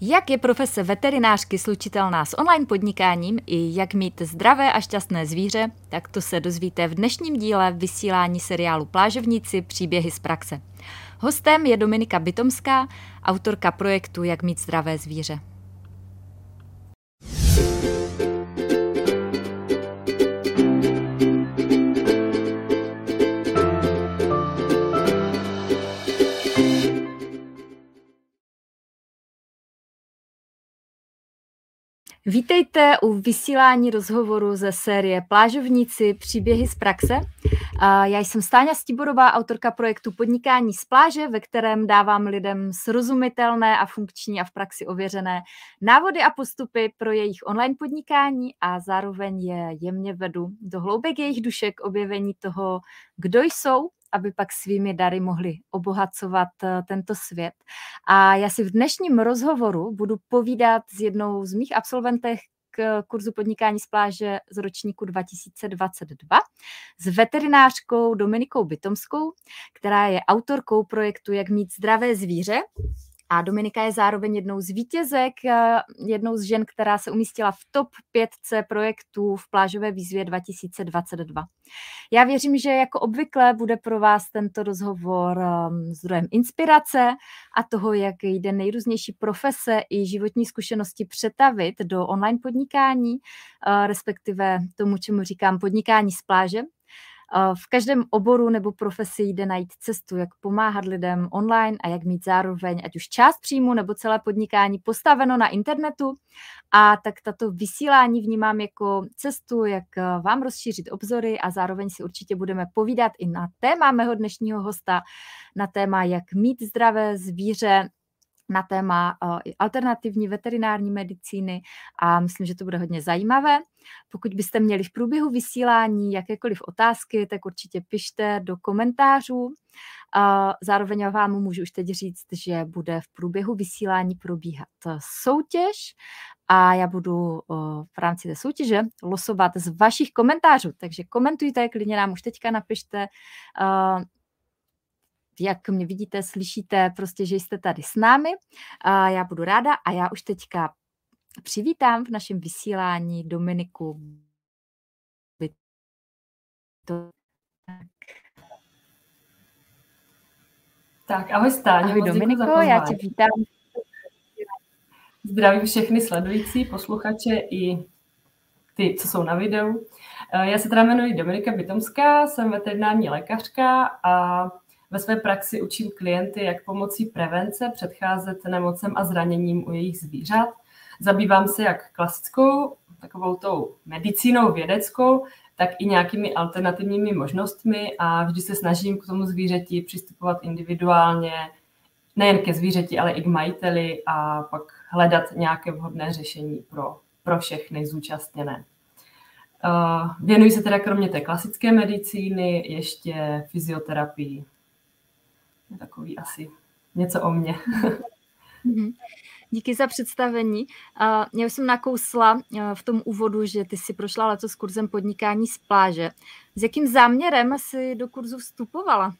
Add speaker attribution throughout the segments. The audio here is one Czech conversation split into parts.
Speaker 1: Jak je profese veterinářky slučitelná s online podnikáním i jak mít zdravé a šťastné zvíře, tak to se dozvíte v dnešním díle vysílání seriálu Plážovníci příběhy z praxe. Hostem je Dominika Bytomská, autorka projektu Jak mít zdravé zvíře. Vítejte u vysílání rozhovoru ze série Plážovníci příběhy z praxe. Já jsem Stáňa Stiborová, autorka projektu Podnikání z pláže, ve kterém dávám lidem srozumitelné a funkční a v praxi ověřené návody a postupy pro jejich online podnikání a zároveň je jemně vedu do hloubek jejich dušek objevení toho, kdo jsou aby pak svými dary mohli obohacovat eh, tento svět. A já si v dnešním rozhovoru budu povídat s jednou z mých absolventek k kurzu podnikání z pláže z ročníku 2022 s veterinářkou Dominikou Bytomskou, která je autorkou projektu Jak mít zdravé zvíře, a Dominika je zároveň jednou z vítězek, eh, jednou z žen, která se umístila v top 5 projektů v plážové výzvě 2022. Já věřím, že jako obvykle bude pro vás tento rozhovor ehm, zdrojem inspirace a toho, jak jde nejrůznější profese i životní zkušenosti přetavit do online podnikání, eh, respektive tomu, čemu říkám podnikání z pláže, v každém oboru nebo profesi jde najít cestu, jak pomáhat lidem online a jak mít zároveň ať už část příjmu nebo celé podnikání postaveno na internetu. A tak tato vysílání vnímám jako cestu, jak eh, vám rozšířit obzory a zároveň si určitě budeme povídat i na téma mého dnešního hosta, na téma, jak mít zdravé zvíře na téma uh, alternativní veterinární medicíny a myslím, že to bude hodně zajímavé. Pokud byste měli v průběhu vysílání jakékoliv otázky, tak určitě pište do komentářů. Zároveň vám můžu už teď říct, že bude v průběhu vysílání probíhat soutěž a já budu uh, v rámci té soutěže losovat z vašich komentářů. Takže komentujte, klidně nám už teďka napište, uh, jak mě vidíte, slyšíte, prostě, že jste tady s námi. A já budu ráda a já už teďka přivítám v našem vysílání Dominiku.
Speaker 2: Tak, ahoj Stáně.
Speaker 1: Ahoj Dominiko, já tě vítám.
Speaker 2: Zdravím všechny sledující, posluchače i ty, co jsou na videu. Já se teda jmenuji Dominika Bytomská, jsem veterinární lékařka a ve své praxi učím klienty, jak pomocí prevence předcházet nemocem a zraněním u jejich zvířat. Zabývám se jak klasickou, takovou tou medicínou vědeckou, tak i nějakými alternativními možnostmi a vždy se snažím k tomu zvířeti přistupovat individuálně, nejen ke zvířeti, ale i k majiteli a pak hledat nějaké vhodné řešení pro, pro všechny zúčastněné. Věnuji se teda kromě té klasické medicíny ještě fyzioterapii takový asi něco o mně.
Speaker 1: Mhm. Díky za představení. Já jsem nakousla v tom úvodu, že ty si prošla letos kurzem podnikání z pláže. S jakým záměrem jsi do kurzu vstupovala?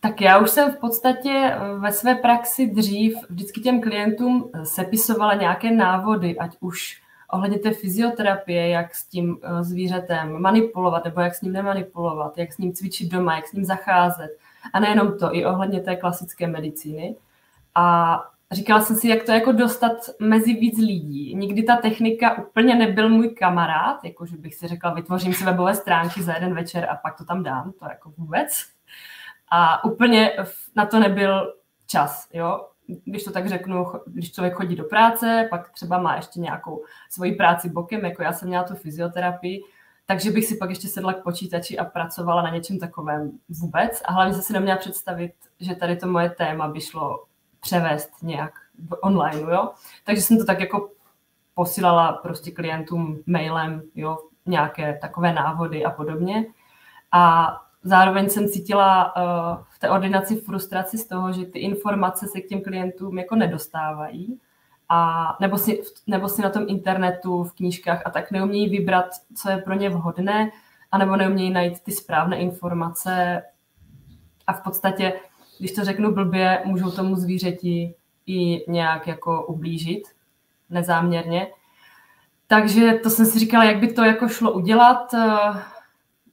Speaker 2: Tak já už jsem v podstatě e, ve své praxi dřív vždycky těm klientům sepisovala nějaké návody, ať už ohledně té fyzioterapie, jak s tím e, zvířetem manipulovat, nebo jak s ním nemanipulovat, jak s ním cvičit doma, jak s ním zacházet. A nejenom to, i ohledně té klasické medicíny. A říkala jsem si, jak to jako dostat mezi víc lidí. Nikdy ta technika úplně nebyl můj kamarád, jako že bych si řekla, vytvořím si webové stránky za jeden večer a pak to tam dám, to jako vůbec. A úplně na to nebyl čas, jo. Když to tak řeknu, když člověk chodí do práce, pak třeba má ještě nějakou svoji práci bokem, jako já jsem měla tu fyzioterapii, takže bych si pak ještě sedla k počítači a pracovala na něčem takovém vůbec. A hlavně se si neměla představit, že tady to moje téma by šlo převést nějak online, jo. Takže jsem to tak jako posílala prostě klientům mailem, jo, nějaké takové návody a podobně. A zároveň jsem cítila uh, v té ordinaci frustraci z toho, že ty informace se k těm klientům jako nedostávají a nebo si, nebo si na tom internetu, v knížkách a tak neumějí vybrat, co je pro ně vhodné, anebo neumějí najít ty správné informace a v podstatě, když to řeknu blbě, můžou tomu zvířeti i nějak jako ublížit nezáměrně. Takže to jsem si říkala, jak by to jako šlo udělat, eh,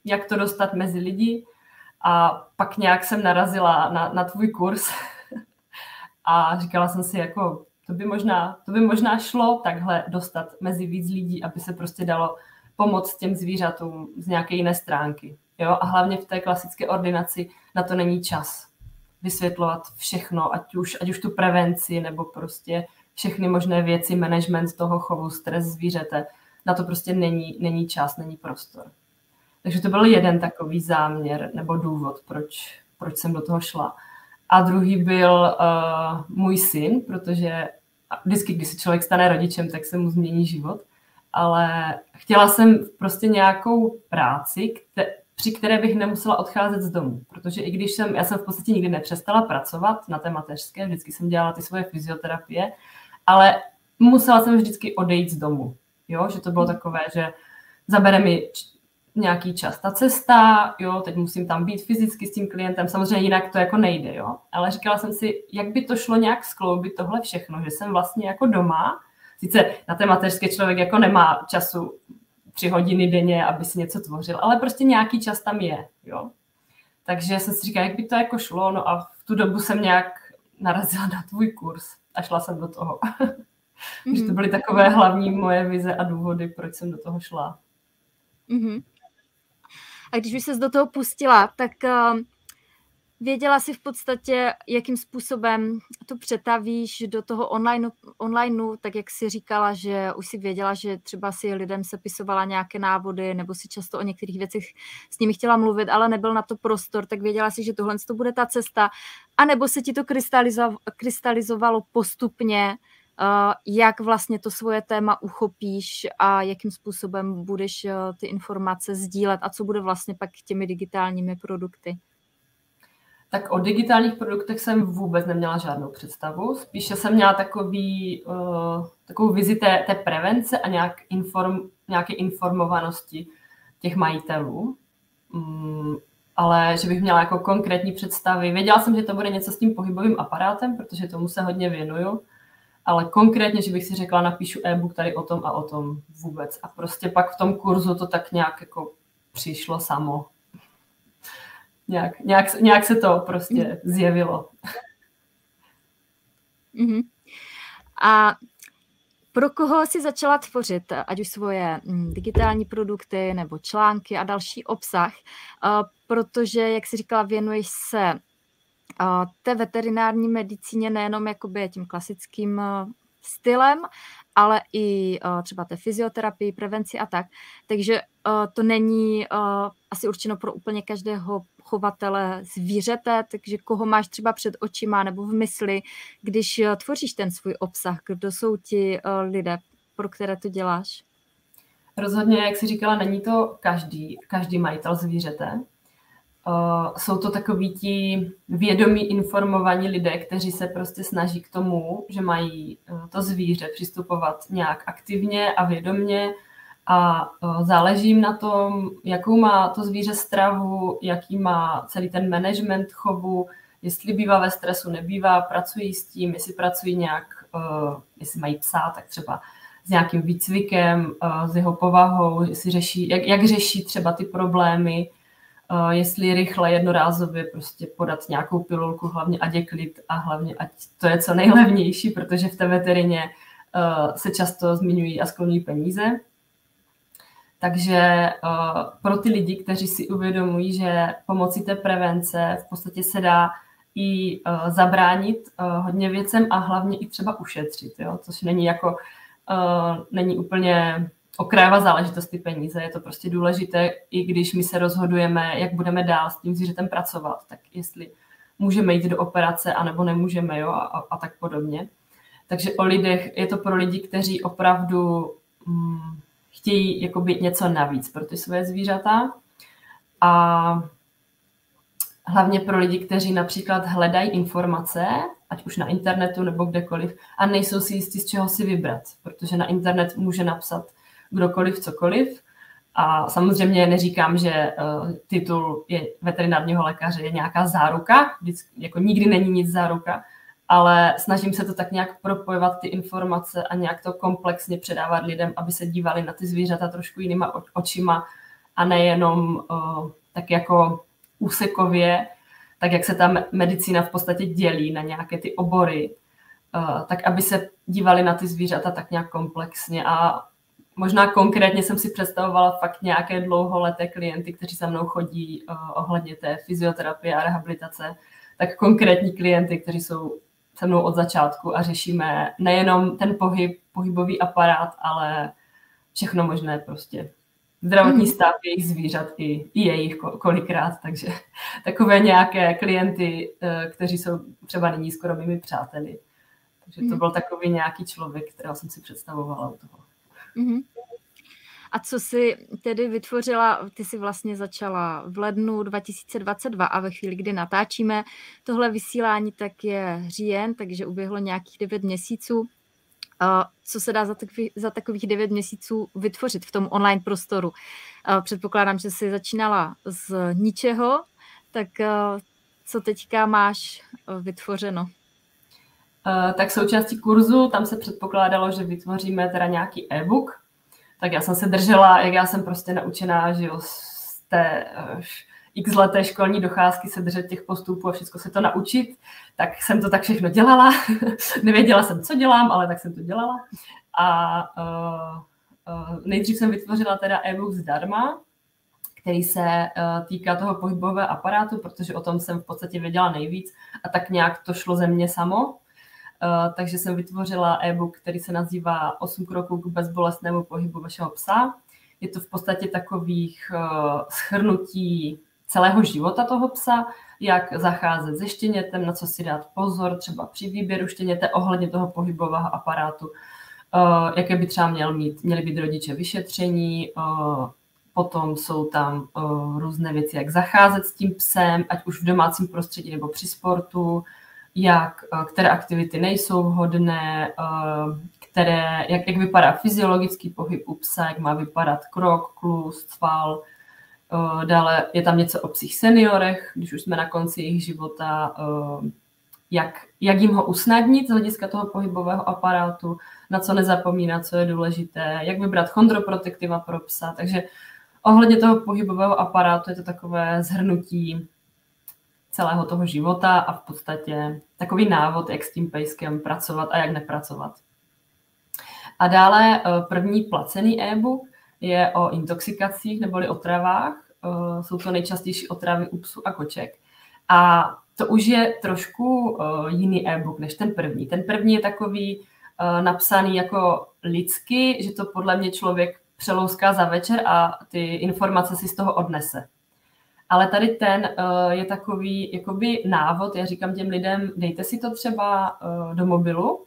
Speaker 2: jak to dostat mezi lidi. A pak nějak jsem narazila na, na tvůj kurz a říkala jsem si, jako to by, možná, to by možná šlo takhle dostat mezi víc lidí, aby se prostě dalo pomoct těm zvířatům z nějaké jiné stránky. Jo? A hlavně v té klasické ordinaci na to není čas vysvětlovat všechno, ať už, ať už tu prevenci nebo prostě všechny možné věci, management toho chovu, stres zvířete. Na to prostě není, není čas, není prostor. Takže to byl jeden takový záměr nebo důvod, proč, proč jsem do toho šla. A druhý byl uh, můj syn, protože vždycky, když se člověk stane rodičem, tak se mu změní život. Ale chtěla jsem prostě nějakou práci, při které bych nemusela odcházet z domu. Protože i když jsem, já jsem v podstatě nikdy nepřestala pracovat na té mateřské, vždycky jsem dělala ty svoje fyzioterapie, ale musela jsem vždycky odejít z domu. Jo, že to bylo takové, že zabere mi nějaký čas ta cesta, jo, teď musím tam být fyzicky s tím klientem, samozřejmě jinak to jako nejde, jo, ale říkala jsem si, jak by to šlo nějak skloubit tohle všechno, že jsem vlastně jako doma, sice na té mateřské člověk jako nemá času tři hodiny denně, aby si něco tvořil, ale prostě nějaký čas tam je, jo. Takže jsem si říkala, jak by to jako šlo, no a v tu dobu jsem nějak narazila na tvůj kurz a šla jsem do toho. Mm-hmm. Takže to byly takové hlavní moje vize a důvody, proč jsem do toho šla.
Speaker 1: Mm-hmm. A když už se do toho pustila, tak uh, věděla si v podstatě, jakým způsobem to přetavíš do toho online, onlineu, tak jak si říkala, že už si věděla, že třeba si lidem sepisovala nějaké návody, nebo si často o některých věcech s nimi chtěla mluvit, ale nebyl na to prostor, tak věděla si, že tohle to bude ta cesta, a nebo se ti to krystalizovalo postupně, jak vlastně to svoje téma uchopíš a jakým způsobem budeš eh, ty informace sdílet a co bude vlastně pak těmi digitálními produkty?
Speaker 2: Tak o digitálních produktech jsem vůbec neměla žádnou představu. Spíše jsem měla takový, uh, takovou vizi té, té prevence a nějak inform, nějaké informovanosti těch majitelů. Um, ale že bych měla jako konkrétní představy. Věděla jsem, že to bude něco s tím pohybovým aparátem, protože tomu se hodně věnuju ale konkrétně, že bych si řekla, napíšu e-book tady o tom a o tom vůbec. A prostě pak v tom kurzu to tak nějak jako přišlo samo. nějak, nějak, nějak se to prostě zjevilo.
Speaker 1: Mm-hmm. A pro koho si začala tvořit, ať už svoje mm, digitální produkty nebo články a další obsah, protože, jak si říkala, věnuješ se té veterinární medicíně nejenom jakoby tím klasickým eh, stylem, ale i uh, třeba té fyzioterapii, prevenci a tak. Takže uh, to není asi určeno pro úplně každého chovatele zvířete, takže koho máš třeba před očima nebo v mysli, když tvoříš ten svůj obsah, kdo jsou ti lidé, pro které to děláš?
Speaker 2: Rozhodně, jak jsi říkala, není to každý, každý majitel zvířete. Uh, jsou to takoví ti vědomí, informovaní lidé, kteří se prostě snaží k tomu, že mají uh, to zvíře přistupovat nějak aktivně a vědomně. A uh, záleží jim na tom, jakou má to zvíře stravu, jaký má celý ten management chovu, jestli bývá ve stresu, nebývá, pracují s tím, jestli pracují nějak, jestli mají psa, tak třeba s nějakým výcvikem, s jeho povahou, jestli řeší, jak, jak řeší třeba ty problémy, jestli rychle jednorázově prostě podat nějakou pilulku, hlavně ať je klid a hlavně ať to je co nejlevnější, protože v té veterině uh, se často zmiňují a skloní peníze. Takže uh, pro ty lidi, kteří si uvědomují, že pomocí té prevence v podstatě se dá i uh, zabránit hodně věcem a hlavně i třeba ušetřit, jo? což není jako není úplně okrajová záležitost ty peníze. Je to prostě důležité, i když my se rozhodujeme, jak budeme dál s tím zvířetem pracovat, tak jestli můžeme jít do operace, anebo nemůžeme, jo, a, a tak podobně. Takže o lidech, je to pro lidi, kteří opravdu hm, chtějí jakoby něco navíc pro ty své zvířata a hlavně pro lidi, kteří například hledají informace, ať už na internetu nebo kdekoliv, a nejsou si jistí, z čeho si vybrat, protože na internet může napsat kdokoliv, cokoliv. A samozřejmě neříkám, že uh, titul je veterinárního lékaře je nějaká záruka, vždycky, jako nikdy není nic záruka, ale snažím se to tak nějak propojovat ty informace a nějak to komplexně předávat lidem, aby se dívali na ty zvířata trošku jinýma očima a nejenom uh, tak jako úsekově, tak jak se ta medicína v podstatě dělí na nějaké ty obory, uh, tak aby se dívali na ty zvířata tak nějak komplexně a možná konkrétně jsem si představovala fakt nějaké dlouholeté klienty, kteří za mnou chodí uh, ohledně té fyzioterapie a rehabilitace, tak konkrétní klienty, kteří jsou se mnou od začátku a řešíme nejenom ten pohyb, pohybový aparát, ale všechno možné prostě. Zdravotní mm. stav jejich zvířat i, i jejich kolikrát, takže takové nějaké klienty, eh, kteří jsou třeba nyní skoro mými přáteli. Takže to mm. byl takový nějaký člověk, kterého jsem si představovala u toho. Mm.
Speaker 1: A co jsi tedy vytvořila, ty jsi vlastně začala v lednu 2022 a ve chvíli, kdy natáčíme tohle vysílání, tak je říjen, takže uběhlo nějakých 9 měsíců. Co se dá za, takový, za takových 9 měsíců vytvořit v tom online prostoru? Předpokládám, že jsi začínala z ničeho, tak co teďka máš vytvořeno?
Speaker 2: Tak součástí kurzu tam se předpokládalo, že vytvoříme teda nějaký e-book, tak já jsem se držela, jak já jsem prostě naučená, že jo, z té uh, x leté školní docházky se držet těch postupů a všechno se to naučit, tak jsem to tak všechno dělala. Nevěděla jsem, co dělám, ale tak jsem to dělala. A uh, uh, nejdřív jsem vytvořila teda e-book zdarma, který se uh, týká toho pohybového aparátu, protože o tom jsem v podstatě věděla nejvíc a tak nějak to šlo ze mě samo. Uh, takže jsem vytvořila e-book, který se nazývá 8 kroků k bezbolestnému pohybu vašeho psa. Je to v podstatě takových uh, schrnutí celého života toho psa, jak zacházet se štěnětem, na co si dát pozor, třeba při výběru štěněte ohledně toho pohybového aparátu, uh, jaké by třeba měl mít, měli být rodiče vyšetření, potom jsou tam různé věci, jak zacházet s tím psem, ať už v domácím prostředí nebo při sportu, jak, eh, které aktivity nejsou vhodné, eh, které, jak, jak vypadá fyziologický pohyb u psa, jak má vypadat krok, klus, sval. Eh, dále je tam něco o psích seniorech, když už jsme na konci jejich života, jak, jak jim ho usnadnit z hlediska toho pohybového aparátu, na co nezapomínat, co je důležité, jak vybrat chondroprotektiva pro psa. Takže ohledně toho pohybového aparátu je to takové zhrnutí celého toho života a v podstatě takový návod, jak s tím pejskem pracovat a jak nepracovat. A dále eh, první placený e-book je o intoxikacích neboli otravách. Eh, jsou to nejčastější otravy u psů a koček. A to už je trošku eh, jiný e-book než ten první. Ten první je takový napsaný jako lidsky, že to podle mě člověk přelouská za večer a ty informace si z toho odnese. Ale tady ten uh, je takový jakoby návod, já říkám těm lidem, dejte si to třeba uh, do mobilu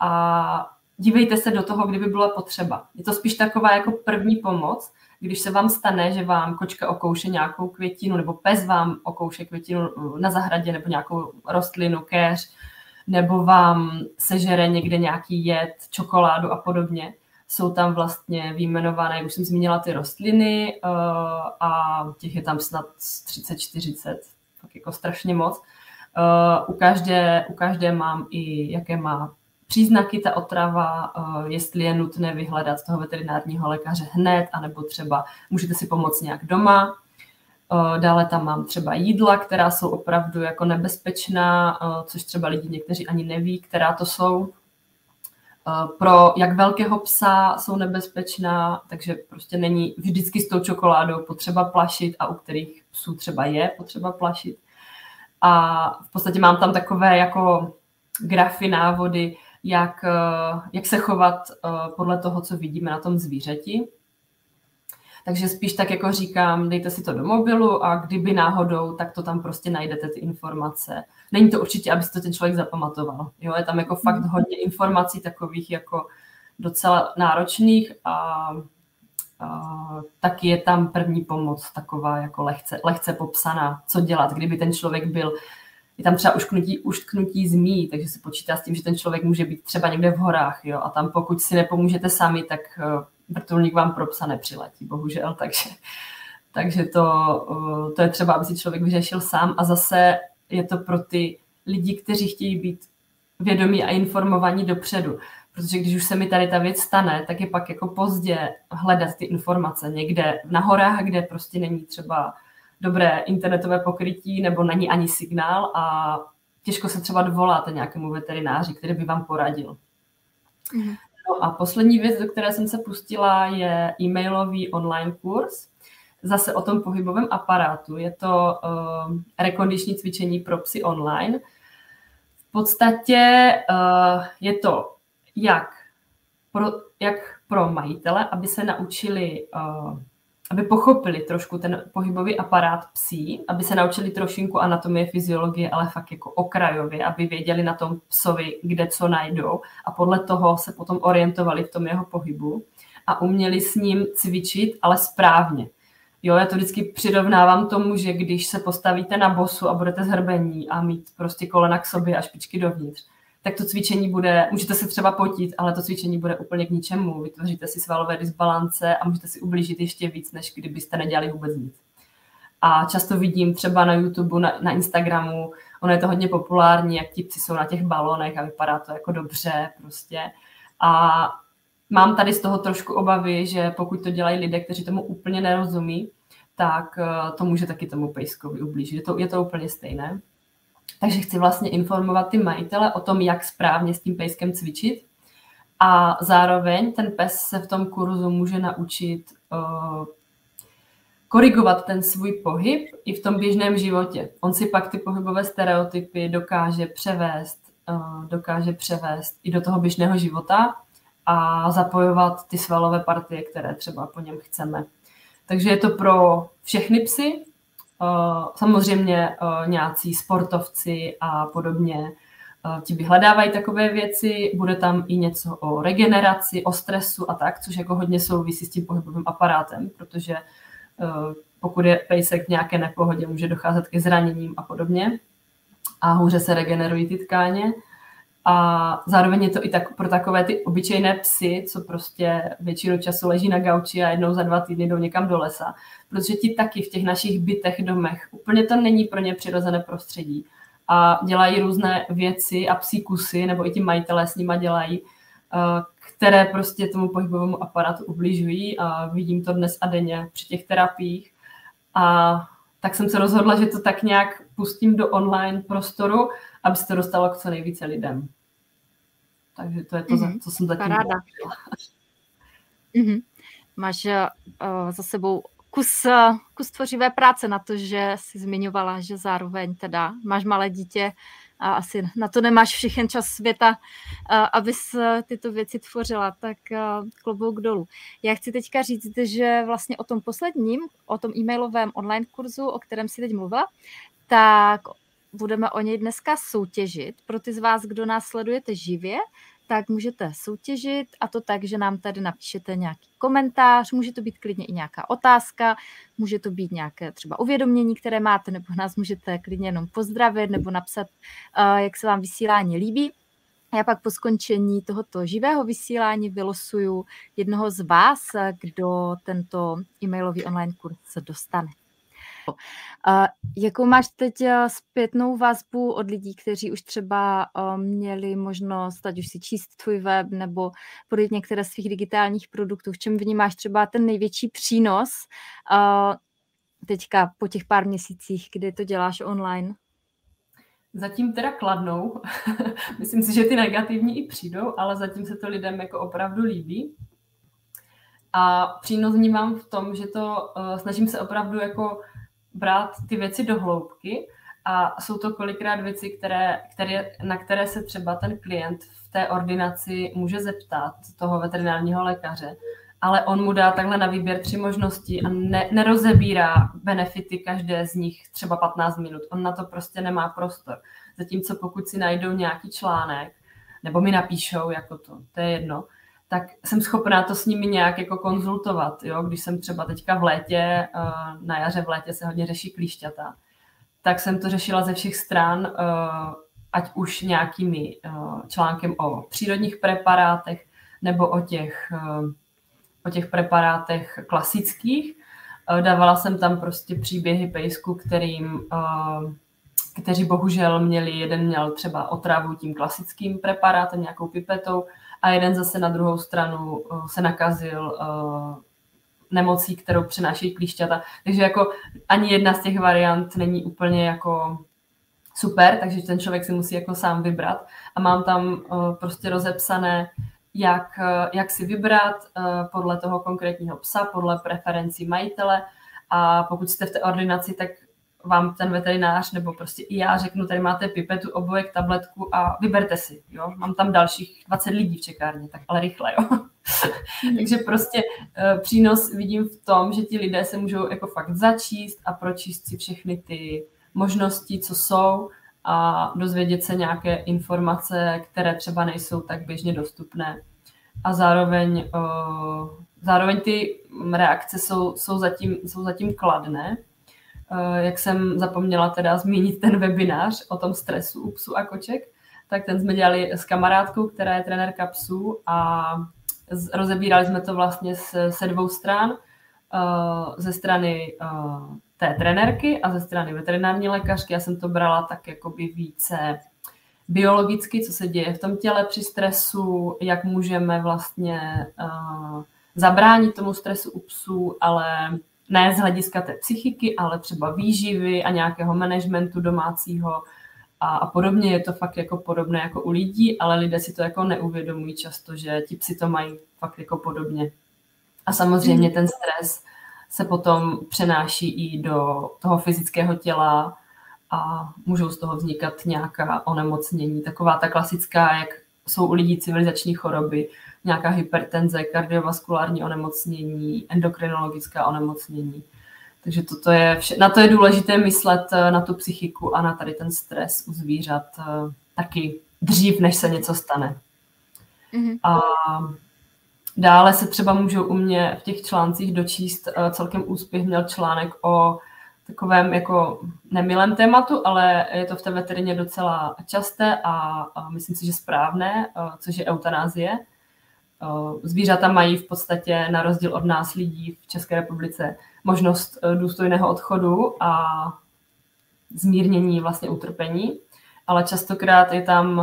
Speaker 2: a dívejte se do toho, kdyby byla potřeba. Je to spíš taková jako první pomoc, když se vám stane, že vám kočka okouše nějakou květinu, nebo pes vám okouše květinu eh, na zahradě, nebo nějakou rostlinu, kéř, nebo vám sežere někde nějaký jed, čokoládu a podobně, jsou tam vlastně výjmenované, už jsem zmínila ty rostliny uh, a těch je tam snad 30-40, tak jako strašně moc. Uh, u, každé, u každé mám i, jaké má příznaky ta otrava, uh, jestli je nutné vyhledat toho veterinárního lékaře hned, anebo třeba můžete si pomoct nějak doma. Dále tam mám třeba jídla, která jsou opravdu jako nebezpečná, což třeba lidi někteří ani neví, která to jsou. Eh, pro jak velkého psa jsou nebezpečná, takže prostě není vždycky s tou čokoládou potřeba plašit a u kterých psů třeba je potřeba plašit. A v podstatě mám tam takové jako grafy, návody, jak, eh, jak se chovat eh, podle toho, co vidíme na tom zvířeti. Takže spíš tak jako říkám, dejte si to do mobilu a kdyby náhodou, tak to tam prostě najdete ty informace. Není to určitě, aby si to ten člověk zapamatoval. Jo, je tam jako fakt mhm. hodně informací takových jako docela náročných a, a taky je tam první pomoc taková jako lehce, lehce popsaná, co dělat, kdyby ten člověk byl je tam třeba ušknutí, uštknutí zmí, takže se počítá s tím, že ten člověk může být třeba někde v horách, jo, a tam pokud si nepomůžete sami, tak vrtulník vám pro psa nepřiletí, bohužel, takže, takže to, eh, to je třeba, aby si člověk vyřešil sám a zase je to pro ty lidi, kteří chtějí být vědomí a informovaní dopředu. Protože když už se mi tady ta věc stane, tak je pak jako pozdě hledat ty informace někde na horách, kde prostě není třeba dobré internetové pokrytí nebo není ani signál a těžko se třeba dovoláte nějakému veterináři, který by vám poradil. Mm. No a poslední věc, do které jsem se pustila, je e-mailový online kurz. Zase o tom pohybovém aparátu. Je to uh, rekondiční cvičení pro psy online. V podstatě uh, je to jak pro, jak pro majitele, aby se naučili uh, aby pochopili trošku ten pohybový aparát psí, aby se naučili trošinku anatomie, fyziologie, ale fakt jako okrajově, aby věděli na tom psovi, kde co najdou a podle toho se potom orientovali v tom jeho pohybu a uměli s ním cvičit, ale správně. Jo, já to vždycky přirovnávám tomu, že když se postavíte na bosu a budete zhrbení a mít prostě kolena k sobě a špičky dovnitř, tak to cvičení bude, můžete se třeba potit, ale to cvičení bude úplně k ničemu. Vytvoříte si svalové disbalance a můžete si ublížit ještě víc, než kdybyste nedělali vůbec nic. A často vidím třeba na YouTube, na, na Instagramu, ono je to hodně populární, jak ti psi jsou na těch balonech a vypadá to jako dobře prostě. A mám tady z toho trošku obavy, že pokud to dělají lidé, kteří tomu úplně nerozumí, tak eh, to může taky tomu pejskovi ublížit. Je to, je to úplně stejné. Takže chci vlastně informovat ty majitele o tom, jak správně s tím pejskem cvičit. A zároveň ten pes se v tom kurzu může naučit uh, korigovat ten svůj pohyb i v tom běžném životě. On si pak ty pohybové stereotypy dokáže převést, uh, dokáže převést i do toho běžného života a zapojovat ty svalové partie, které třeba po něm chceme. Takže je to pro všechny psy, Eh, samozřejmě eh, nějací sportovci a podobně eh, ti vyhledávají takové věci, bude tam i něco o regeneraci, o stresu a tak, což jako hodně souvisí s tím pohybovým aparátem, protože pokud je pejsek v nějaké nepohodě, může docházet ke zraněním a podobně a hůře se regenerují ty tkáně. A zároveň je to i tak pro takové ty obyčejné psy, co prostě většinu času leží na gauči a jednou za dva týdny jdou někam do lesa. Protože ti taky v těch našich bytech, domech, úplně to není pro ně přirozené prostředí. A dělají různé věci a psí kusy, nebo i ti majitelé s nima dělají, eh, které prostě tomu pohybovému aparátu ubližují a vidím to dnes a denně při těch terapiích. A tak jsem se rozhodla, že to tak nějak pustím do online prostoru, aby se to dostalo k co nejvíce lidem. Takže to je to, mm-hmm. co jsem zatím Paráda.
Speaker 1: Mm-hmm. Máš uh, za sebou kus, uh, kus tvořivé práce na to, že jsi zmiňovala, že zároveň teda máš malé dítě a asi na to nemáš všechen čas světa, uh, abys tyto věci tvořila, tak uh, klobouk dolů. Já chci teďka říct, že vlastně o tom posledním, o tom e-mailovém online kurzu, o kterém si teď mluvila, tak budeme o něj dneska soutěžit. Pro ty z vás, kdo nás sledujete živě, tak můžete soutěžit a to tak, že nám tady napíšete nějaký komentář, může to být klidně i nějaká otázka, může to být nějaké třeba uvědomění, které máte, nebo nás můžete klidně jenom pozdravit nebo napsat, eh, jak se vám vysílání líbí. Já pak po skončení tohoto živého vysílání vylosuju jednoho z vás, kdo tento e-mailový online kurz dostane. Uh, jakou máš teď uh, zpětnou vazbu od lidí, kteří už třeba uh, měli možnost, ať už si číst tvůj web nebo podjet některé z svých digitálních produktů, v čem vnímáš třeba ten největší přínos uh, teďka po těch pár měsících, kdy to děláš online?
Speaker 2: Zatím teda kladnou. Myslím si, že ty negativní i přijdou, ale zatím se to lidem jako opravdu líbí. A přínos vnímám v tom, že to uh, snažím se opravdu jako brát ty věci do hloubky a jsou to kolikrát věci, které, které, na které se třeba ten klient v té ordinaci může zeptat toho veterinárního lékaře, ale on mu dá takhle na výběr tři možnosti a ne, nerozebírá benefity každé z nich třeba 15 minut. On na to prostě nemá prostor. Zatímco pokud si najdou nějaký článek, nebo mi napíšou, jako to, to je jedno, tak jsem schopná to s nimi nějak jako konzultovat. Jo? Když jsem třeba teďka v létě, eh, na jaře v létě se hodně řeší klíšťata, tak jsem to řešila ze všech stran, eh, ať už nějakými eh, článkem o přírodních preparátech nebo o těch, o těch preparátech klasických. Dávala jsem tam prostě příběhy pejsku, kterým kteří bohužel měli, jeden měl třeba otravu tím klasickým preparátem, nějakou pipetou, a jeden zase na druhou stranu se nakazil nemocí, kterou přenášejí klíšťata. Takže jako ani jedna z těch variant není úplně jako super, takže ten člověk si musí jako sám vybrat. A mám tam uh, prostě rozepsané, jak, jak si vybrat podle toho konkrétního psa, podle preferencí majitele. A pokud jste v té ordinaci, tak vám ten veterinář nebo prostě i já řeknu, tady máte pipetu, obojek, tabletku a vyberte si. Jo? Mám tam dalších 20 lidí v čekárně, tak ale rychle. Jo? Takže prostě uh, přínos vidím v tom, že ti lidé se můžou jako fakt začíst a pročíst si všechny ty možnosti, co jsou a dozvědět se nějaké informace, které třeba nejsou tak běžně dostupné. A zároveň, uh, zároveň ty reakce jsou, jsou, zatím, jsou zatím kladné. Uh, jak jsem zapomněla teda zmínit ten webinář o tom stresu u psů a koček, tak ten jsme dělali s kamarádkou, která je trenérka psů a rozebírali jsme to vlastně se, se dvou stran. Uh, ze strany uh, té trenérky a ze strany veterinární lékařky. Já jsem to brala tak jakoby více biologicky, co se děje v tom těle při stresu, jak můžeme vlastně zabránit tomu stresu u psů, ale ne z hlediska té psychiky, ale třeba výživy a nějakého managementu domácího a, a podobně. Je to fakt jako podobné jako u lidí, ale lidé si to jako neuvědomují často, že ti psi to mají fakt jako podobně. A samozřejmě mhm. ten stres se potom přenáší i do toho fyzického těla a můžou z toho vznikat nějaká onemocnění. Taková ta klasická, jak jsou u lidí civilizační choroby, nějaká hypertenze, kardiovaskulární onemocnění, endokrinologická onemocnění. Takže toto je vše, na to je důležité myslet eh, na tu psychiku a na tady ten stres u zvířat eh, taky dřív, než se něco stane. Mm-hmm. A Dále se třeba můžou u mě v těch článcích dočíst, eh, celkem úspěch měl článek o takovém jako nemilém tématu, ale je to v té veterině docela časté a, myslím si, že správné, což je eutanázie. Eh, zvířata mají v podstatě na rozdíl od nás lidí v České republice možnost důstojného odchodu a zmírnění vlastně utrpení, ale častokrát je tam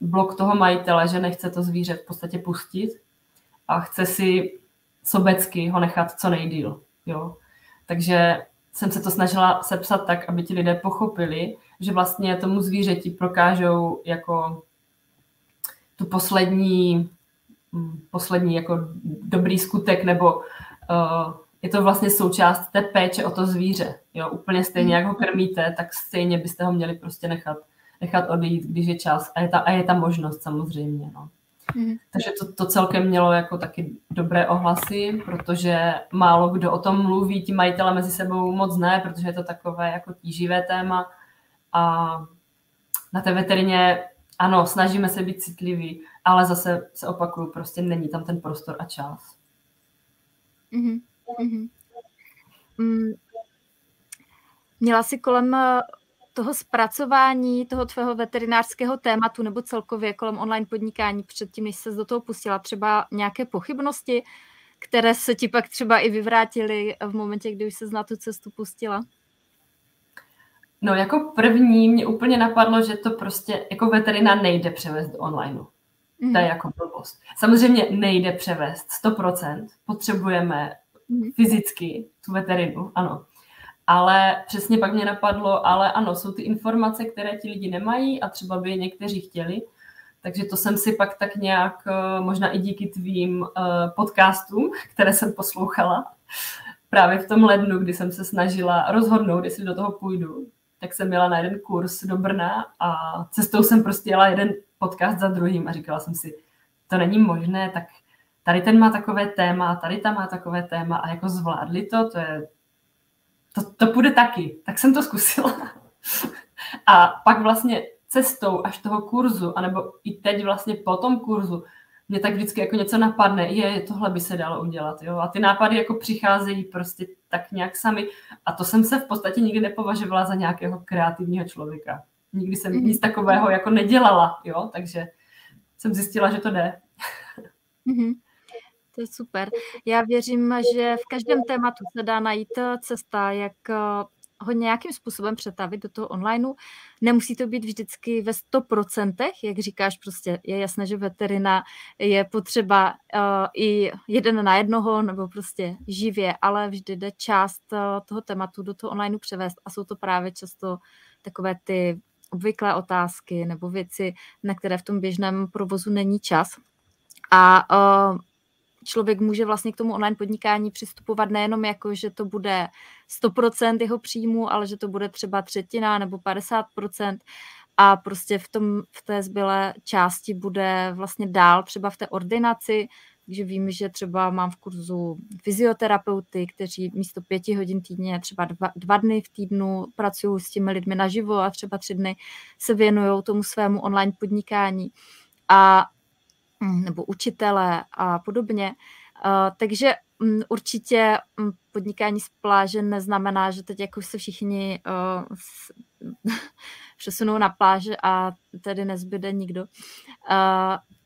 Speaker 2: blok toho majitele, že nechce to zvíře v podstatě pustit a chce si sobecky ho nechat co nejdíl. Jo? Takže jsem se to snažila sepsat tak, aby ti lidé pochopili, že vlastně tomu zvířeti prokážou jako tu poslední, poslední jako dobrý skutek, nebo uh, je to vlastně součást té péče o to zvíře. Jo? Úplně stejně, jak ho krmíte, tak stejně byste ho měli prostě nechat, nechat odejít, když je čas. A je ta, a je ta možnost samozřejmě. No. Mm-hmm. Takže to, to celkem mělo jako taky dobré ohlasy, protože málo kdo o tom mluví, ti majitele mezi sebou moc ne, protože je to takové jako tíživé téma a na té veterině ano, snažíme se být citliví, ale zase se opakuju, prostě není tam ten prostor a čas. Mm-hmm.
Speaker 1: Mm. Měla jsi kolem toho zpracování toho tvého veterinářského tématu nebo celkově kolem online podnikání předtím, než se do toho pustila, třeba nějaké pochybnosti, které se ti pak třeba i vyvrátily v momentě, kdy už se na tu cestu pustila?
Speaker 2: No jako první mě úplně napadlo, že to prostě jako veterina nejde převést do onlineu. Mm. To je mhm. jako blbost. Samozřejmě nejde převést 100%. Potřebujeme mm. fyzicky tu veterinu, ano ale přesně pak mě napadlo, ale ano, jsou ty informace, které ti lidi nemají a třeba by je někteří chtěli. Takže to jsem si pak tak nějak, eh, možná i díky tvým eh, podcastům, které jsem poslouchala, právě v tom lednu, kdy jsem se snažila rozhodnout, jestli do toho půjdu, tak jsem měla na jeden kurz do Brna a cestou jsem prostě jela jeden podcast za druhým a říkala jsem si, to není možné, tak tady ten má takové téma, tady ta má takové téma a jako zvládli to, to je to, to půjde taky. Tak jsem to zkusila. A pak vlastně cestou až toho kurzu, anebo i teď vlastně po tom kurzu, mě tak vždycky jako něco napadne, je, tohle by se dalo udělat, jo. A ty nápady jako přicházejí prostě tak nějak sami. A to jsem se v podstatě nikdy nepovažovala za nějakého kreativního člověka. Nikdy jsem mm-hmm. nic takového jako nedělala, jo, takže jsem zjistila, že to jde.
Speaker 1: Mm-hmm. To je super. Já věřím, že v každém tématu se dá najít eh, cesta, jak eh, ho nějakým způsobem přetavit do toho onlineu. Nemusí to být vždycky ve 100%, jak říkáš, prostě je jasné, že veterina je potřeba uh, i jeden na jednoho nebo prostě živě, ale vždy jde část uh, toho tématu do toho onlineu převést a jsou to právě často takové ty obvyklé otázky nebo věci, na které v tom běžném provozu není čas. A uh, člověk může vlastně k tomu online podnikání přistupovat nejenom jako, že to bude 100% jeho příjmu, ale že to bude třeba třetina nebo 50% a prostě v, tom, v té zbylé části bude vlastně dál třeba v té ordinaci, takže vím, že třeba mám v kurzu fyzioterapeuty, kteří místo pěti hodin týdně, třeba dva, dva dny v týdnu pracují s těmi lidmi naživo a třeba tři dny se věnují tomu svému online podnikání. A Mm, nebo učitele a podobně. Takže um, určitě um, podnikání z pláže neznamená, že teď jako se všichni uh, přesunou na pláže a tedy nezbyde nikdo.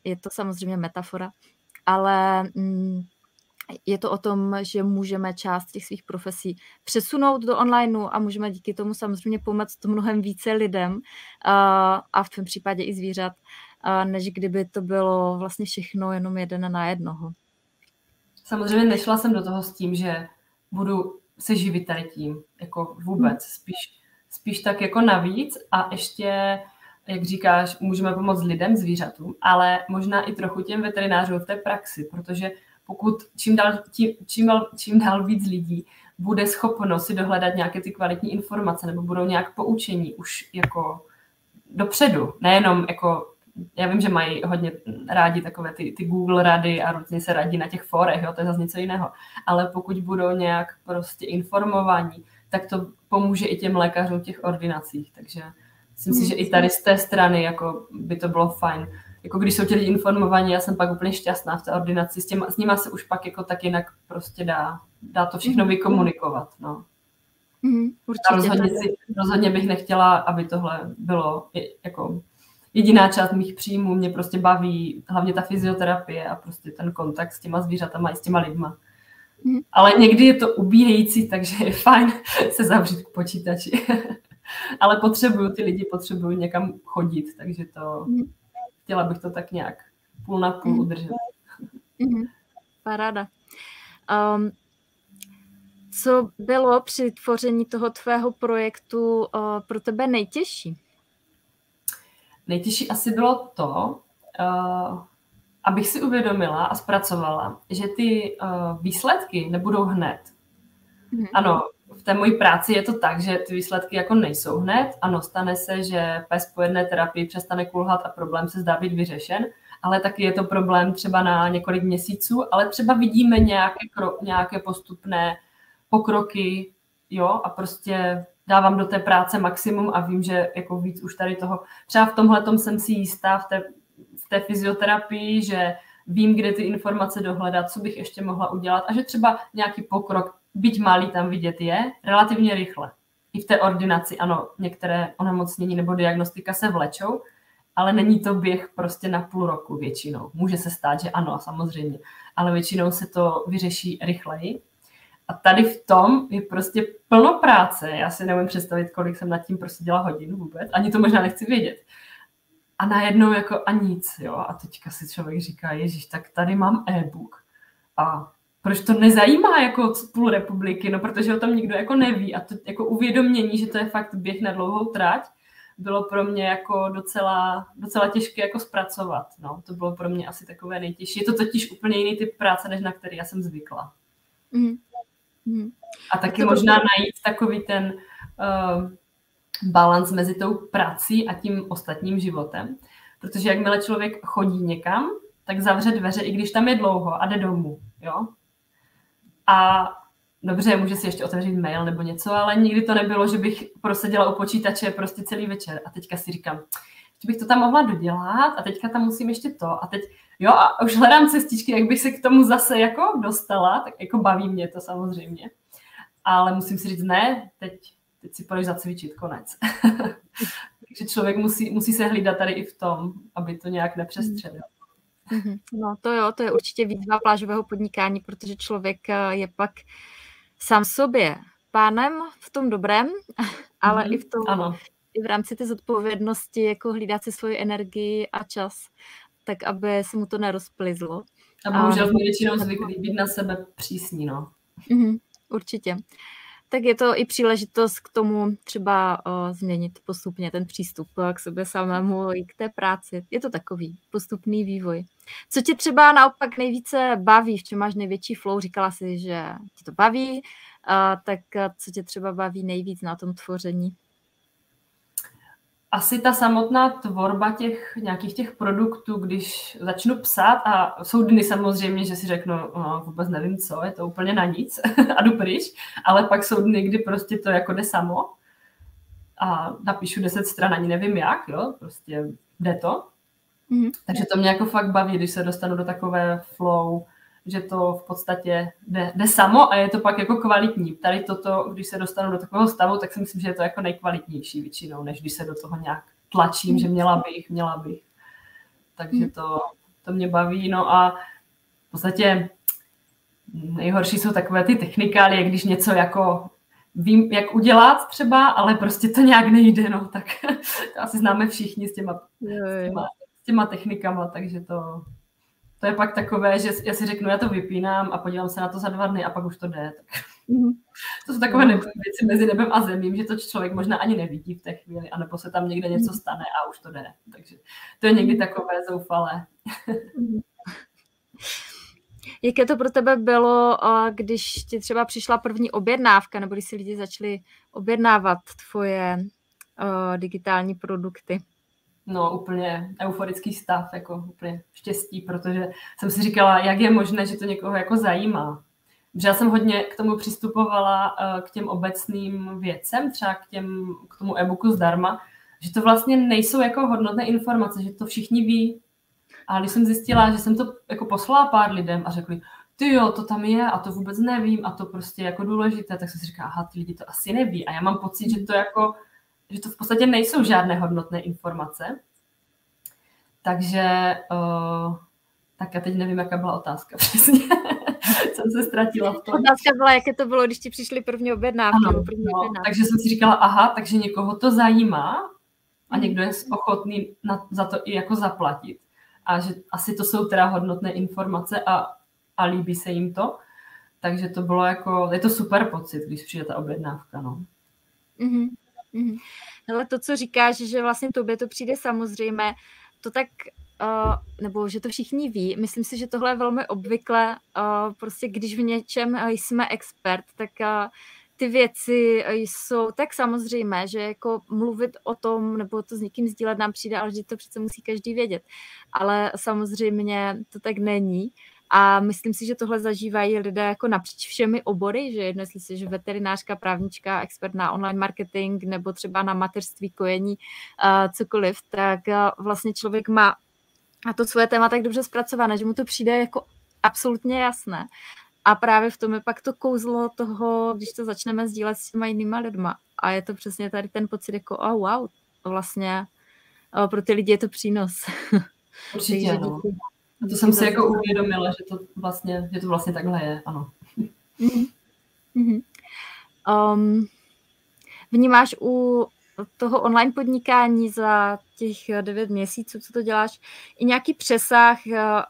Speaker 1: Je to samozřejmě metafora, ale um, je to o tom, že můžeme část těch svých profesí přesunout do onlineu a můžeme díky tomu samozřejmě pomoct mnohem více lidem uh, a v tom případě i zvířat než kdyby to bylo vlastně všechno jenom jeden na jednoho.
Speaker 2: Samozřejmě nešla jsem do toho s tím, že budu se živit tady tím, jako vůbec, hmm. spíš, spíš tak jako navíc a ještě, jak říkáš, můžeme pomoct lidem, zvířatům, ale možná i trochu těm veterinářům v té praxi, protože pokud čím dál, tím, čím, dál, čím dál víc lidí bude schopno si dohledat nějaké ty kvalitní informace nebo budou nějak poučení už jako dopředu, nejenom jako já vím, že mají hodně rádi takové ty, ty Google rady a různě se radí na těch forech, jo, to je zase něco jiného. Ale pokud budou nějak prostě informovaní, tak to pomůže i těm lékařům těch ordinacích. Takže myslím si, že i tady z té strany jako by to bylo fajn. Jako když jsou ti lidi informovaní, já jsem pak úplně šťastná v té ordinaci, s, těma, s nima se už pak jako tak jinak prostě dá, dá to všechno mhm. vykomunikovat. No.
Speaker 1: Mm, určitě.
Speaker 2: rozhodně, si, rozhodně bych nechtěla, aby tohle bylo jako jediná část mých příjmů mě prostě baví, hlavně ta fyzioterapie a prostě ten kontakt s těma zvířatama i s těma lidma. Mm. Ale někdy je to ubíjející, takže je fajn se zavřít k počítači. Ale potřebuju, ty lidi potřebují někam chodit, takže to, mm. chtěla bych to tak nějak půl na půl mm. udržet.
Speaker 1: Mm. Paráda. Um, co bylo při tvoření toho tvého projektu uh, pro tebe nejtěžší?
Speaker 2: Nejtěžší asi bylo to, uh, abych si uvědomila a zpracovala, že ty uh, výsledky nebudou hned. Mm-hmm. Ano, v té mojí práci je to tak, že ty výsledky jako nejsou hned. Ano, stane se, že pes po jedné terapii přestane kulhat a problém se zdá být vyřešen, ale taky je to problém třeba na několik měsíců, ale třeba vidíme nějaké, kro- nějaké postupné pokroky, jo, a prostě dávám do té práce maximum a vím, že jako víc už tady toho, třeba v tomhle tom jsem si jistá v té, v té fyzioterapii, že vím, kde ty informace dohledat, co bych ještě mohla udělat a že třeba nějaký pokrok, byť malý tam vidět je, relativně rychle. I v té ordinaci, ano, některé onemocnění nebo diagnostika se vlečou, ale není to běh prostě na půl roku většinou. Může se stát, že ano, samozřejmě, ale většinou se to vyřeší rychleji a tady v tom je prostě plno práce. Já si nevím představit, kolik jsem nad tím prostě dělala hodin vůbec. Ani to možná nechci vědět. A najednou jako a nic, jo. A teďka si člověk říká, ježíš, tak tady mám e-book. A proč to nezajímá jako půl republiky? No, protože o tom nikdo jako neví. A to jako uvědomění, že to je fakt běh na dlouhou trať, bylo pro mě jako docela, docela těžké jako zpracovat. No, to bylo pro mě asi takové nejtěžší. Je to totiž úplně jiný typ práce, než na který já jsem zvykla. Mm. Hmm. A taky možná najít takový ten uh, balans mezi tou prací a tím ostatním životem. Protože jakmile člověk chodí někam, tak zavře dveře, i když tam je dlouho a jde domů. Jo? A dobře, může si ještě otevřít mail nebo něco, ale nikdy to nebylo, že bych proseděla u počítače prostě celý večer. A teďka si říkám, že bych to tam mohla dodělat a teďka tam musím ještě to a teď Jo, a už hledám cestičky, jak bych se k tomu zase jako dostala, tak jako baví mě to samozřejmě. Ale musím si říct, ne, teď, teď si půjdeš zacvičit, konec. Takže člověk musí, musí se hlídat tady i v tom, aby to nějak nepřestřelil.
Speaker 1: Mhm. No to jo, to je určitě výzva plážového podnikání, protože člověk eh, je pak sám sobě pánem v tom dobrém, ale mm-hmm. i v tom,
Speaker 2: ano.
Speaker 1: i v rámci té zodpovědnosti, jako hlídat si svoji energii a čas, tak aby se mu to nerozplizlo.
Speaker 2: A bohužel jsme většinou zvyklí být na sebe přísní, no.
Speaker 1: Mm-hmm, určitě. Tak je to i příležitost k tomu třeba o, změnit postupně ten přístup k sobě samému i k té práci. Je to takový postupný vývoj. Co tě třeba naopak nejvíce baví, v čem máš největší flow? Říkala jsi, že ti to baví, a, tak co tě třeba baví nejvíc na tom tvoření?
Speaker 2: Asi ta samotná tvorba těch nějakých těch produktů, když začnu psát a jsou dny samozřejmě, že si řeknu, no, vůbec nevím co, je to úplně na nic a jdu pryč, ale pak jsou dny, kdy prostě to jako jde samo a napíšu deset stran, ani nevím jak, jo, prostě jde to. Mm-hmm. Takže to mě jako fakt baví, když se dostanu do takové flow, že to v podstatě jde, jde samo a je to pak jako kvalitní. Tady toto, když se dostanu do takového stavu, tak si myslím, že je to jako nejkvalitnější většinou, než když se do toho nějak tlačím, že měla bych, měla bych. Takže to, to mě baví. No a v podstatě nejhorší jsou takové ty technikálie, když něco jako vím, jak udělat třeba, ale prostě to nějak nejde, no, tak to asi známe všichni s těma, s těma, s těma technikama, takže to, to je pak takové, že já si řeknu, já to vypínám a podívám se na to za dva dny a pak už to jde. Tak. Mm-hmm. To jsou takové mm-hmm. věci mezi nebem a zemím, že to člověk možná ani nevidí v té chvíli, anebo se tam někde něco mhm. stane a už to jde. Takže to je někdy takové zoufalé.
Speaker 1: Mhm. Jaké to pro tebe bylo, když ti třeba přišla první objednávka, nebo když si lidi začali objednávat tvoje digitální produkty?
Speaker 2: No úplně euforický stav, jako úplně štěstí, protože jsem si říkala, jak je možné, že to někoho jako zajímá. Protože já jsem hodně k tomu přistupovala eh, k těm obecným věcem, třeba k, těm, k tomu e-booku zdarma, že to vlastně nejsou jako hodnotné informace, že to všichni ví. A když jsem zjistila, že jsem to jako poslala pár lidem a řekli, ty jo, to tam je a to vůbec nevím a to prostě jako důležité, tak jsem si říkala, aha, ty lidi to asi neví. A já mám pocit, že to jako že to v podstatě nejsou žádné hodnotné informace. Takže, uh, tak já teď nevím, jaká byla otázka přesně. jsem se ztratila v tom.
Speaker 1: Otázka byla, jaké to bylo, když ti přišly první objednávky.
Speaker 2: Ano,
Speaker 1: první
Speaker 2: no, objednávky. Takže jsem si říkala, aha, takže někoho to zajímá a někdo je ochotný na, za to i jako zaplatit. A že asi to jsou teda hodnotné informace a, a líbí se jim to. Takže to bylo jako, je to super pocit, když přijde ta objednávka, no.
Speaker 1: Mm-hmm. Mm-hmm. Ale to, co říkáš, že vlastně tobě to přijde samozřejmé, to tak, uh, nebo že to všichni ví, myslím si, že tohle je velmi obvykle, uh, prostě když v něčem jsme expert, tak uh, ty věci jsou tak samozřejmé, že jako mluvit o tom nebo to s někým sdílet nám přijde, ale že to přece musí každý vědět. Ale samozřejmě to tak není. A myslím si, že tohle zažívají lidé jako napříč všemi obory, že jedno jestli jsi veterinářka, právnička, expert na online marketing nebo třeba na mateřství, kojení, uh, cokoliv, tak uh, vlastně člověk má a to svoje téma tak dobře zpracované, že mu to přijde jako absolutně jasné. A právě v tom je pak to kouzlo toho, když to začneme sdílet s těma jinýma lidma. A je to přesně tady ten pocit jako, oh wow, vlastně pro ty lidi je to přínos.
Speaker 2: Určitě, no. A to jsem si jako uvědomila, že to vlastně, že to vlastně takhle je, ano.
Speaker 1: Mm-hmm. Um, vnímáš u toho online podnikání za těch devět měsíců, co to děláš, i nějaký přesah eh,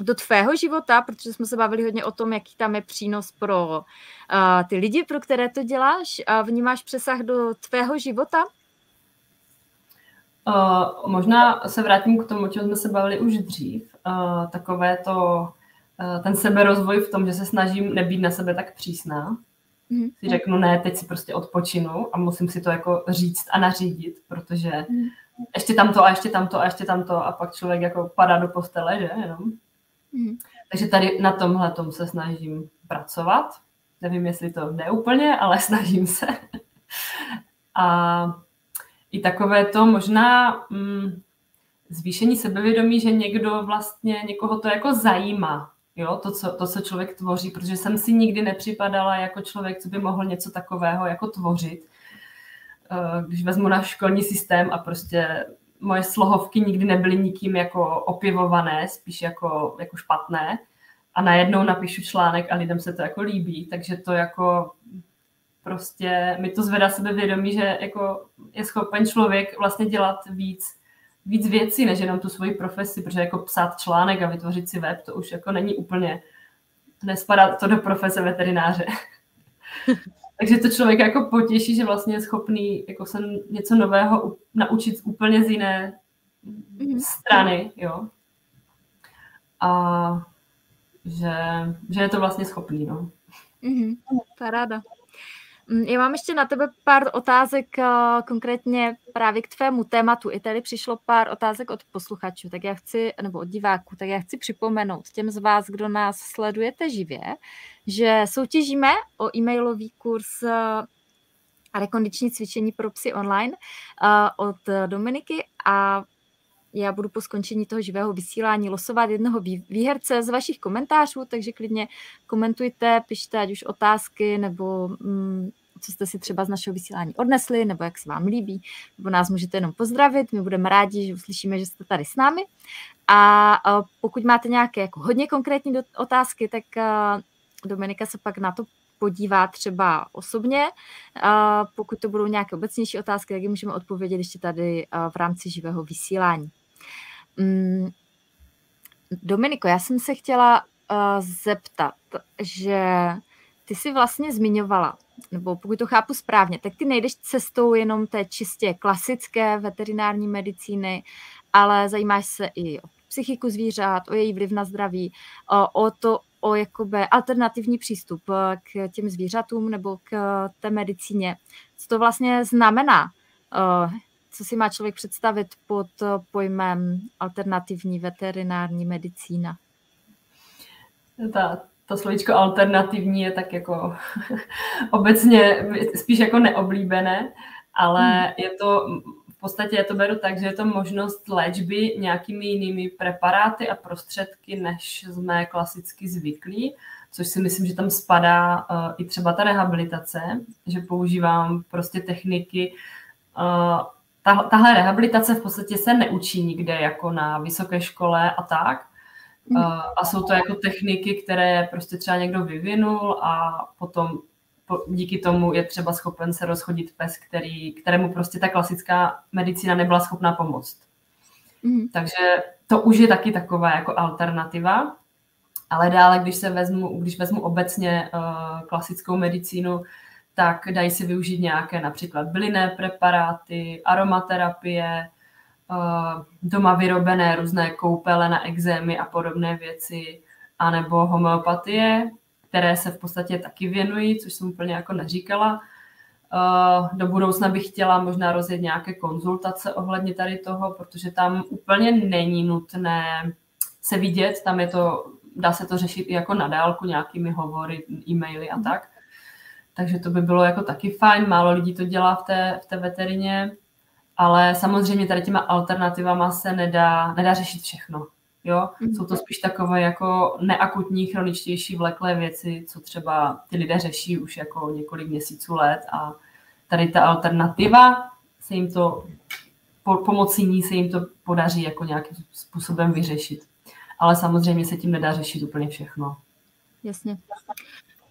Speaker 1: do tvého života, protože jsme se bavili hodně o tom, jaký tam je přínos pro uh, ty lidi, pro které to děláš. A vnímáš přesah do tvého života?
Speaker 2: Uh, možná se vrátím k tomu, o čem jsme se bavili už dřív. Uh, takové to, uh, ten seberozvoj v tom, že se snažím nebýt na sebe tak přísná. Mm-hmm. Si řeknu, ne, teď si prostě odpočinu a musím si to jako říct a nařídit, protože mm-hmm. ještě tamto a ještě tamto a ještě tamto a pak člověk jako padá do postele, že jenom. Mm-hmm. Takže tady na tomhle tom se snažím pracovat. Nevím, jestli to jde úplně, ale snažím se. a i takové to možná mm, zvýšení sebevědomí, že někdo vlastně, někoho to jako zajímá, jo, to co, to, co člověk tvoří, protože jsem si nikdy nepřipadala jako člověk, co by mohl něco takového jako tvořit. Eh, když vezmu na školní systém a prostě moje slohovky nikdy nebyly nikým jako opivované, spíš jako, jako špatné. A najednou napíšu článek a lidem se to jako líbí, takže to jako prostě mi to zvedá sebevědomí, že jako je schopen člověk vlastně dělat víc, víc věcí, než jenom tu svoji profesi, protože jako psát článek a vytvořit si web, to už jako není úplně, nespadá to do profese veterináře. Takže to člověk jako potěší, že vlastně je schopný jako se něco nového naučit úplně z jiné mm-hmm. strany, jo. A že, že je to vlastně schopný, no.
Speaker 1: Mm-hmm. Paráda. Mm, já mám ještě na tebe pár otázek uh, konkrétně právě k tvému tématu. I tady přišlo pár otázek od posluchačů, tak já chci, nebo od diváků, tak já chci připomenout těm z vás, kdo nás sledujete živě, že soutěžíme o e-mailový kurz uh, rekondiční cvičení pro psy online uh, od Dominiky a já budu po skončení toho živého vysílání losovat jednoho výherce z vašich komentářů, takže klidně komentujte, pište ať už otázky nebo mm, co jste si třeba z našeho vysílání odnesli, nebo jak se vám líbí, nebo nás můžete jenom pozdravit. My budeme rádi, že uslyšíme, že jste tady s námi. A pokud máte nějaké jako hodně konkrétní otázky, tak Dominika se pak na to podívá třeba osobně. Pokud to budou nějaké obecnější otázky, tak je můžeme odpovědět ještě tady v rámci živého vysílání. Mm, Dominiko, já jsem se chtěla zeptat, že ty jsi vlastně zmiňovala, nebo pokud to chápu správně, tak ty nejdeš cestou jenom té čistě klasické veterinární medicíny, ale zajímáš se i o psychiku zvířat, o její vliv na zdraví, o, o to, o jakoby alternativní přístup k těm zvířatům nebo k té medicíně. Co to vlastně znamená? Co si má člověk představit pod pojmem alternativní veterinární medicína?
Speaker 2: Ta, to slovíčko alternativní je tak jako obecně spíš jako neoblíbené, ale hmm. je to v podstatě já to beru tak, že je to možnost léčby nějakými jinými preparáty a prostředky, než jsme klasicky zvyklí, což si myslím, že tam spadá uh, i třeba ta rehabilitace, že používám prostě techniky. Uh, tahle rehabilitace v podstatě se neučí nikde jako na vysoké škole a tak, Mm. A jsou to jako techniky, které prostě třeba někdo vyvinul a potom díky tomu je třeba schopen se rozchodit pes, který, kterému prostě ta klasická medicína nebyla schopná pomoct. Mm. Takže to už je taky taková jako alternativa. Ale dále, když se vezmu, když vezmu obecně uh, klasickou medicínu, tak dají se využít nějaké například bylinné preparáty, aromaterapie, Eh, doma vyrobené různé koupele na exémy a podobné věci, anebo homeopatie, které se v podstatě taky věnují, což jsem úplně jako neříkala. Eh, do budoucna bych chtěla možná rozjet nějaké konzultace ohledně tady toho, protože tam úplně není nutné se vidět, tam je to, dá se to řešit i jako na dálku nějakými hovory, e-maily a tak. Takže to by bylo jako taky fajn, málo lidí to dělá v té, v té veterině ale samozřejmě tady těma alternativama se nedá, nedá řešit všechno. Jo? Mm-hmm. Jsou to spíš takové jako neakutní, chroničtější, vleklé věci, co třeba ty lidé řeší už jako několik měsíců let a tady ta alternativa se jim to, po, pomocí ní se jim to podaří jako nějakým způsobem vyřešit. Ale samozřejmě se tím nedá řešit úplně všechno.
Speaker 1: Jasně.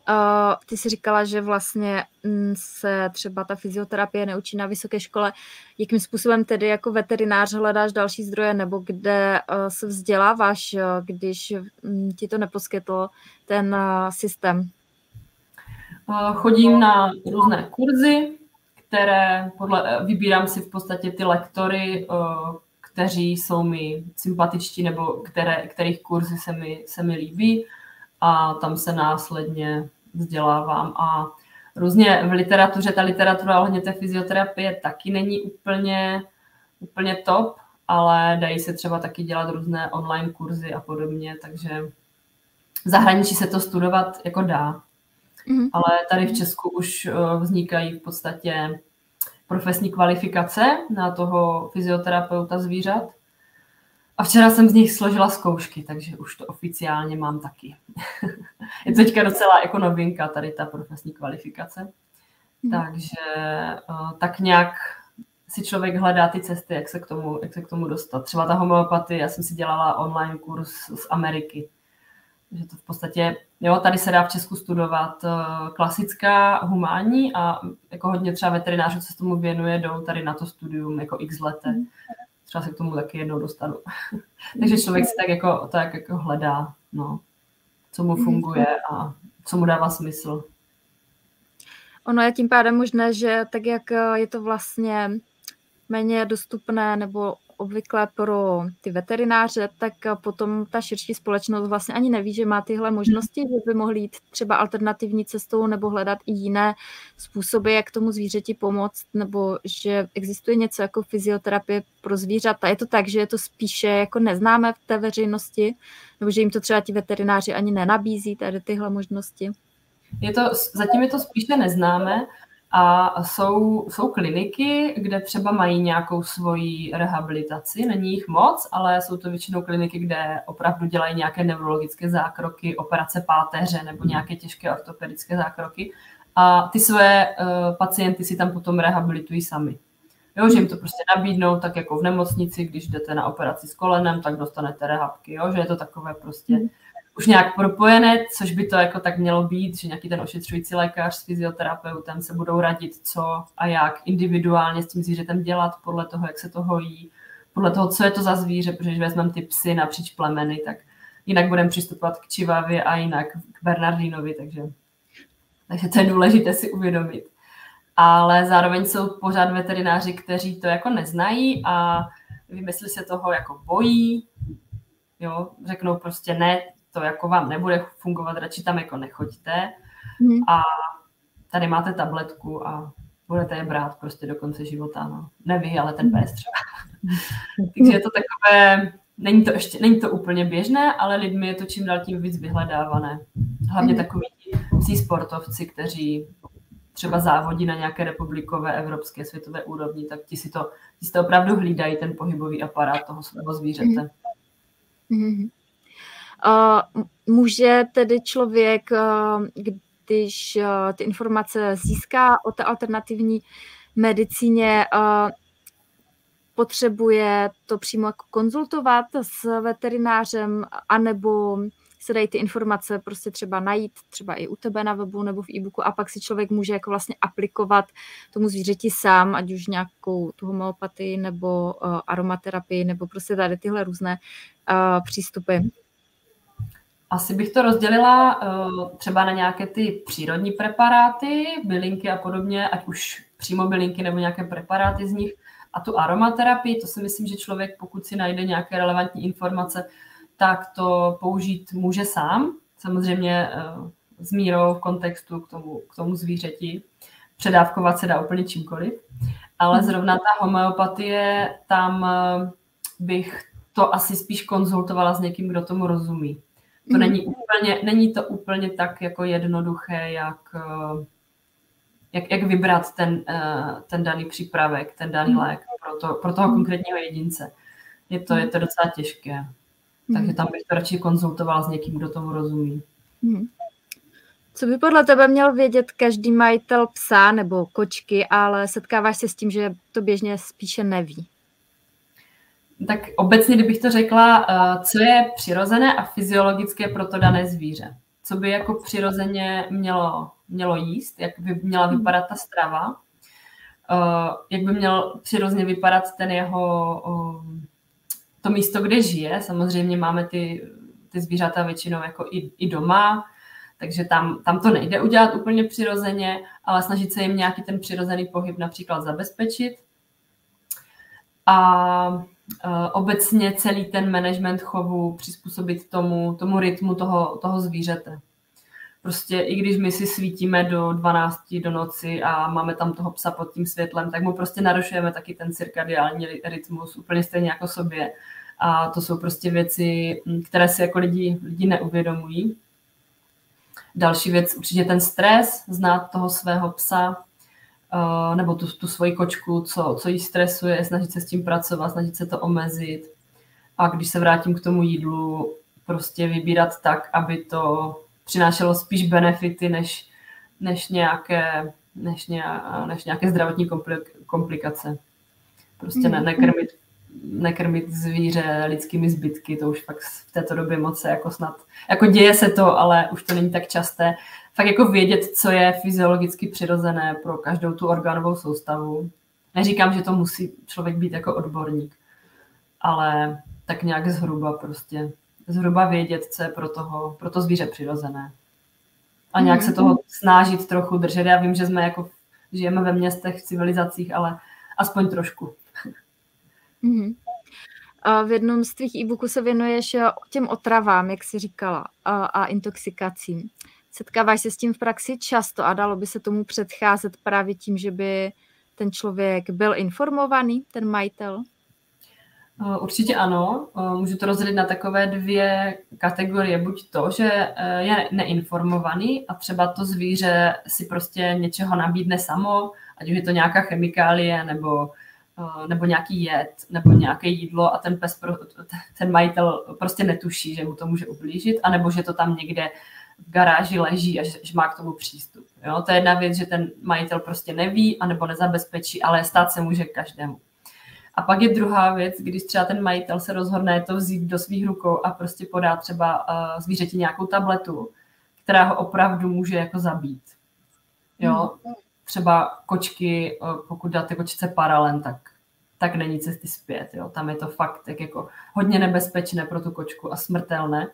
Speaker 1: Uh, ty jsi říkala, že vlastně mm, se třeba ta fyzioterapie neučí na vysoké škole. Jakým způsobem tedy jako veterinář hledáš další zdroje nebo kde uh, se vzděláváš, uh, když um, ti to neposkytl ten uh, systém?
Speaker 2: Chodím na různé kurzy, které podle, vybírám si v podstatě ty lektory, kteří jsou mi sympatičtí nebo které, kterých kurzy se mi, se mi líbí a tam se následně vzdělávám a různě v literatuře, ta literatura ohledně té fyzioterapie taky není úplně, úplně top, ale dají se třeba taky dělat různé online kurzy a podobně, takže v zahraničí se to studovat jako dá. Mm-hmm. Ale tady v Česku už eh, vznikají v podstatě profesní kvalifikace na toho fyzioterapeuta zvířat. A včera jsem z nich složila zkoušky, takže už to oficiálně mám taky. je to teďka docela jako novinka, tady ta profesní kvalifikace. Hmm. Takže uh, tak nějak si člověk hledá ty cesty, jak se, k tomu, jak se k tomu dostat. Třeba ta homeopatie, já jsem si dělala online kurz z Ameriky. že to v podstatě, jo, tady se dá v Česku studovat uh, klasická humánní a jako hodně třeba veterinářů, co se tomu věnuje, jdou tady na to studium jako x lete. Mm. Třeba se k tomu taky jednou dostanu. Takže člověk si tak jako, tak jako hledá, no, co mu funguje a co mu dává smysl.
Speaker 1: Ono je tím pádem možné, že tak jak je to vlastně méně dostupné nebo obvykle pro ty veterináře, tak potom ta širší společnost vlastně ani neví, že má tyhle možnosti, že by mohli jít třeba alternativní cestou nebo hledat i jiné způsoby, jak tomu zvířeti pomoct, nebo že existuje něco jako fyzioterapie pro zvířata. Je to tak, že je to spíše jako neznáme v té veřejnosti, nebo že jim to třeba ti veterináři ani nenabízí tady tyhle možnosti?
Speaker 2: Je to, zatím je to spíše neznáme, a jsou, jsou kliniky, kde třeba mají nějakou svoji rehabilitaci, není jich moc, ale jsou to většinou kliniky, kde opravdu dělají nějaké neurologické zákroky, operace páteře nebo nějaké těžké ortopedické zákroky. A ty své uh, pacienty si tam potom rehabilitují sami. Jo, že jim to prostě nabídnou, tak jako v nemocnici, když jdete na operaci s kolenem, tak dostanete rehabky, jo, že je to takové prostě mm už nějak propojené, což by to jako tak mělo být, že nějaký ten ošetřující lékař s fyzioterapeutem se budou radit, co a jak individuálně s tím zvířetem dělat podle toho, jak se to hojí, podle toho, co je to za zvíře, protože když vezmeme ty psy napříč plemeny, tak jinak budeme přistupovat k čivavě a jinak k Bernardinovi, takže, takže to je důležité si uvědomit. Ale zároveň jsou pořád veterináři, kteří to jako neznají a vymyslí se toho jako bojí, jo, řeknou prostě ne, to jako vám nebude fungovat, radši tam jako nechoďte hmm. a tady máte tabletku a budete je brát prostě do konce života, no. Ne vy, ale ten pes třeba. Takže je to takové, není to ještě, není to úplně běžné, ale lidmi je to čím dál tím víc vyhledávané. Hlavně hmm. takový psí sportovci, kteří třeba závodí na nějaké republikové, evropské, světové úrovni, tak ti si to, ti si to opravdu hlídají, ten pohybový aparát toho svého zvířete.
Speaker 1: Mm-hmm. Může tedy člověk, když ty informace získá o té alternativní medicíně, potřebuje to přímo jako konzultovat s veterinářem, anebo se dají ty informace prostě třeba najít, třeba i u tebe na webu nebo v e-booku a pak si člověk může jako vlastně aplikovat tomu zvířeti sám, ať už nějakou tu homeopatii nebo uh, aromaterapii nebo prostě tady tyhle různé uh, přístupy.
Speaker 2: Asi bych to rozdělila uh, třeba na nějaké ty přírodní preparáty, bylinky a podobně, ať už přímo bylinky nebo nějaké preparáty z nich. A tu aromaterapii, to si myslím, že člověk, pokud si najde nějaké relevantní informace, tak to použít může sám, samozřejmě uh, s mírou v kontextu k tomu, k tomu zvířeti. Předávkovat se dá úplně čímkoliv. Ale mhm. zrovna ta homeopatie, tam uh, bych to asi spíš konzultovala s někým, kdo tomu rozumí. To mm. není úplně, není to úplně tak jako jednoduché, jak, eh, jak, jak vybrat ten, eh, ten daný přípravek, ten daný mm. lék pro, to, pro toho mm. konkrétního jedince. Je to, je to docela těžké. Takže tam bych to radši konzultoval s někým, kdo tomu rozumí. Mm.
Speaker 1: Co by podle tebe měl vědět každý majitel psa nebo kočky, ale setkáváš se s tím, že to běžně spíše neví?
Speaker 2: tak obecně, kdybych to řekla, eh, co je přirozené a fyziologické pro to dané zvíře. Co by jako přirozeně mělo, mělo jíst, jak by měla hmm. vypadat ta strava, eh, jak by měl přirozeně vypadat ten jeho, eh, to místo, kde žije. Samozřejmě máme ty, ty zvířata většinou jako i, i doma, takže tam, tam to nejde udělat úplně přirozeně, ale snažit se jim nějaký ten přirozený pohyb například zabezpečit. A Eh, obecně celý ten management chovu přizpůsobit tomu, tomu rytmu toho, toho zvířete. Prostě i když my si svítíme do 12 do noci a máme tam toho psa pod tím světlem, tak mu prostě narušujeme taky ten cirkadiální rytmus úplně stejně jako sobě. A to jsou prostě věci, hm, které si jako lidi, lidi neuvědomují. Další věc, určitě ten stres, znát toho svého psa, uh, nebo tu, tu svoji kočku, co, co jí stresuje, snažit se s tím pracovat, snažit se to omezit. A když se vrátím k tomu jídlu, prostě vybírat tak, aby to přinášelo spíš benefity, než, než, nějaké, než, nějaké, než nějaké zdravotní komplikace. Prostě ne, mhm. nekrmit nekrmit zvíře lidskými zbytky, to už fakt v této době moc se jako snad, jako děje se to, ale už to není tak časté. Fakt jako vědět, co je fyziologicky přirozené pro každou tu orgánovou soustavu. Neříkám, že to musí člověk být jako odborník, ale tak nějak zhruba prostě, zhruba vědět, co je pro, toho, pro to zvíře přirozené. A nějak se toho snažit trochu držet. Já vím, že jsme jako, žijeme ve městech, v civilizacích, ale aspoň trošku.
Speaker 1: Mm-hmm. A v jednom z tvých e-booků se věnuješ eh, těm otravám, jak jsi říkala, a, a intoxikacím. Setkáváš se s tím v praxi často a dalo by se tomu předcházet právě tím, že by ten člověk byl informovaný, ten majitel?
Speaker 2: Eh, určitě ano. Eh, můžu to rozdělit na takové dvě kategorie. Buď to, že je neinformovaný a třeba to zvíře si prostě něčeho nabídne samo, ať už je to nějaká chemikálie nebo Eh, nebo nějaký jed, nebo nějaké jídlo a ten pes, ten majitel prostě netuší, že mu to může ublížit, anebo že to tam někde v garáži leží a že, že má k tomu přístup. Jo? To je jedna věc, že ten majitel prostě neví, anebo nezabezpečí, ale stát se může každému. A pak je druhá věc, když třeba ten majitel se rozhodne to vzít do svých rukou a prostě podá třeba uh, zvířeti nějakou tabletu, která ho opravdu může jako zabít. Jo? Hmm třeba kočky, eh, pokud dáte kočce paralen, tak, tak není cesty zpět. Jo. Tam je to fakt tak jako hodně nebezpečné pro tu kočku a smrtelné,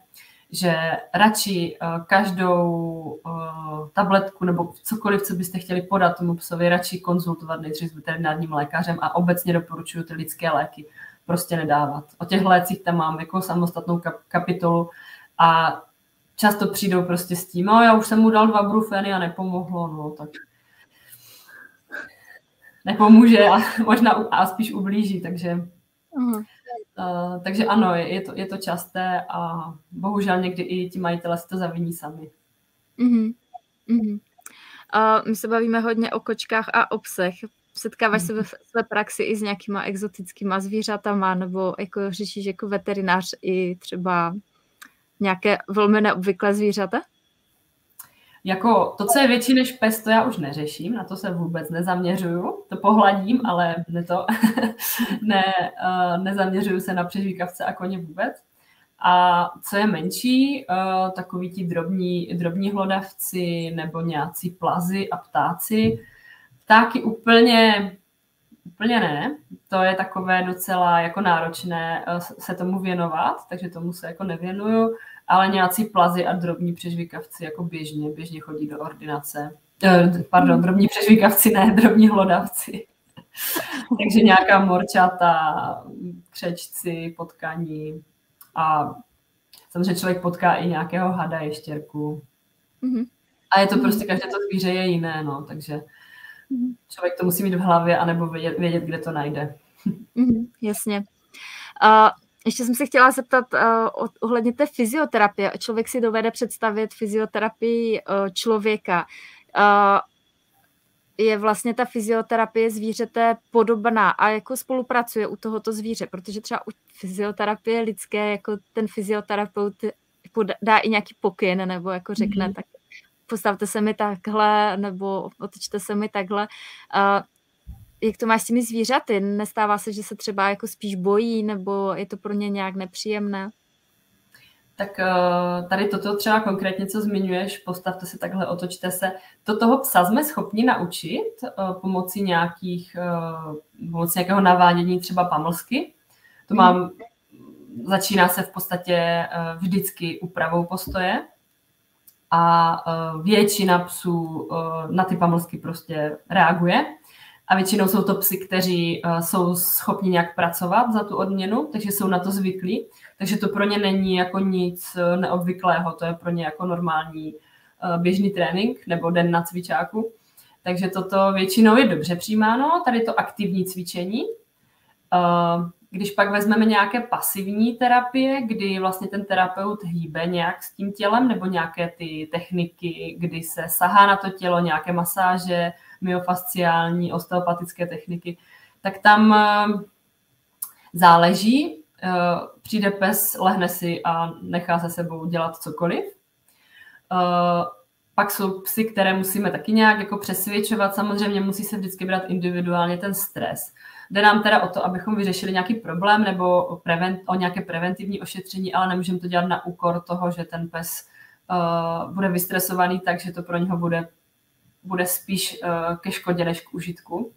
Speaker 2: že radši uh, každou uh, tabletku nebo cokoliv, co byste chtěli podat tomu psovi, radši konzultovat nejdřív s veterinárním lékařem a obecně doporučuju ty lidské léky prostě nedávat. O těch lécích tam mám jako samostatnou kap- kapitolu a často přijdou prostě s tím, no já už jsem mu dal dva brufeny a nepomohlo, no tak nepomůže a možná a spíš ublíží, takže uh-huh. Uh, takže ano, je, je, to, je to časté a bohužel někdy i ti majitele si to zaviní sami. Uh-huh.
Speaker 1: Uh-huh. Uh, my se bavíme hodně o kočkách a o psech. Setkáváš se ve své praxi i s nějakýma exotickýma zvířatama, nebo jako řešíš jako veterinář i třeba nějaké velmi neobvyklé zvířata?
Speaker 2: Jako to, co je větší než pes, to já už neřeším, na to se vůbec nezaměřuju. To pohladím, ale ne to, ne, uh, nezaměřuju se na přežvíkavce a koně vůbec. A co je menší, uh, takový ti drobní, drobní hlodavci nebo nějací plazy a ptáci. Ptáky úplně, úplně ne. To je takové docela jako náročné uh, se tomu věnovat, takže tomu se jako nevěnuju ale nějací plazy a drobní přežvíkavci jako běžně, běžně chodí do ordinace. Eh, pardon, drobní přežvíkavci, ne, drobní hlodavci. Takže nějaká morčata, křečci, potkaní a samozřejmě člověk potká i nějakého hada, ještěrku. Mm-hmm. A je to prostě, každé to zvíře je jiné, no, takže mm-hmm. člověk to musí mít v hlavě, anebo vědět, vědět kde to najde.
Speaker 1: Mm-hmm, jasně. Uh, ještě jsem se chtěla zeptat uh, ohledně té fyzioterapie. Člověk si dovede představit fyzioterapii uh, člověka. Uh, je vlastně ta fyzioterapie zvířete podobná a jako spolupracuje u tohoto zvíře, protože třeba u fyzioterapie lidské jako ten fyzioterapeut dá i nějaký pokyn nebo jako řekne, mm-hmm. tak postavte se mi takhle nebo otočte se mi takhle. Uh, jak to máš s těmi zvířaty? Nestává se, že se třeba jako spíš bojí, nebo je to pro ně nějak nepříjemné?
Speaker 2: Tak eh, tady toto třeba konkrétně, co zmiňuješ, postavte se takhle, otočte se. To toho psa jsme schopni naučit eh, pomocí nějakých, eh, pomocí nějakého navádění třeba pamlsky. To hmm. mám, začíná se v podstatě vždycky úpravou postoje a většina psů na ty pamlsky prostě reaguje. A většinou jsou to psy, kteří uh, jsou schopni nějak pracovat za tu odměnu, takže jsou na to zvyklí. Takže to pro ně není jako nic uh, neobvyklého, to je pro ně jako normální uh, běžný trénink nebo den na cvičáku. Takže toto většinou je dobře přijímáno, tady to aktivní cvičení. Když pak vezmeme nějaké pasivní terapie, kdy vlastně ten terapeut hýbe nějak s tím tělem, nebo nějaké ty techniky, kdy se sahá na to tělo, nějaké masáže, myofasciální, osteopatické techniky, tak tam eh, záleží. Eh, přijde pes, lehne si a nechá se sebou dělat cokoliv. Eh, pak jsou psy, které musíme taky nějak jako přesvědčovat. Samozřejmě musí se vždycky brát individuálně ten stres. Jde nám teda o to, abychom vyřešili nějaký problém nebo o, prevent, o nějaké preventivní ošetření, ale nemůžeme to dělat na úkor toho, že ten pes uh, bude vystresovaný tak, že to pro něho bude, bude spíš uh, ke škodě než k užitku. Uh,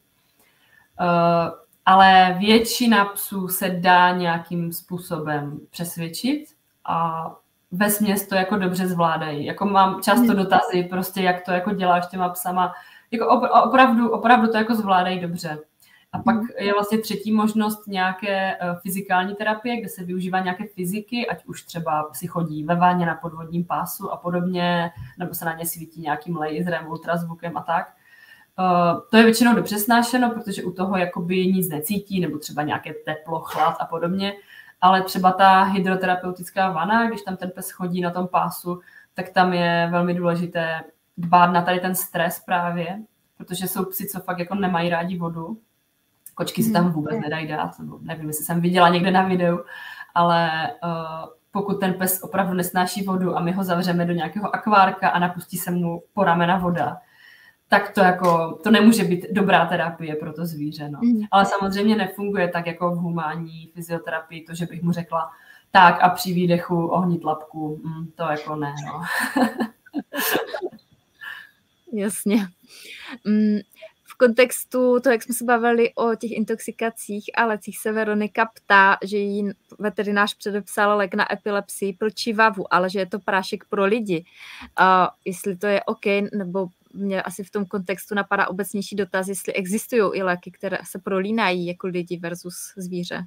Speaker 2: ale většina psů se dá nějakým způsobem přesvědčit a ve směs to jako dobře zvládají. Jako mám často mhm. dotazy, prostě jak to jako děláš těma psama. Jako opravdu, opravdu to jako zvládají dobře. A pak mhm. je vlastně třetí možnost nějaké eh, fyzikální terapie, kde se využívá nějaké fyziky, ať už třeba si chodí ve váně na podvodním pásu a podobně, nebo se na ně svítí nějakým laserem, ultrazvukem a tak. Eh, to je většinou dobře snášeno, protože u toho jakoby nic necítí, nebo třeba nějaké teplo, chlad a podobně ale třeba ta hydroterapeutická vana, když tam ten pes chodí na tom pásu, tak tam je velmi důležité dbát na tady ten stres právě, protože jsou psi, co fakt jako nemají rádi vodu. Kočky tam hmm. vůbec nedají dát, nebo nevím, jestli jsem viděla někde na videu, ale uh, pokud ten pes opravdu nesnáší vodu a my ho zavřeme do nějakého akvárka a napustí se mu po ramena voda, tak to jako, to nemůže být dobrá terapie pro to zvíře. No. Mm. Ale samozřejmě nefunguje tak jako v humánní fyzioterapii, to, že bych mu řekla, tak a při výdechu ohnit lapku, mm, to jako ne. No.
Speaker 1: Jasně. Mm, kontextu toho, jak jsme se bavili o těch intoxikacích a lecích, se Veronika ptá, že jí veterinář předepsal lék na epilepsii pro čivavu, ale že je to prášek pro lidi. Uh, jestli to je OK, nebo mě asi v tom kontextu napadá obecnější dotaz, jestli existují i léky, které se prolínají jako lidi versus zvíře.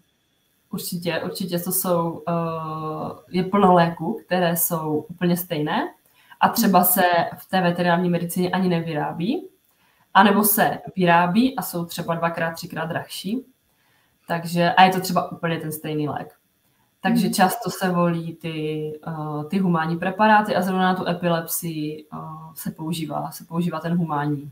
Speaker 2: Určitě, určitě to jsou, uh, je plno léků, které jsou úplně stejné a třeba se v té veterinární medicíně ani nevyrábí, anebo se vyrábí a jsou třeba dvakrát, třikrát drahší. Takže, a je to třeba úplně ten stejný lék. Takže hmm. často se volí ty, uh, ty humánní preparáty a zrovna na tu epilepsii uh, se používá, se používá ten humánní.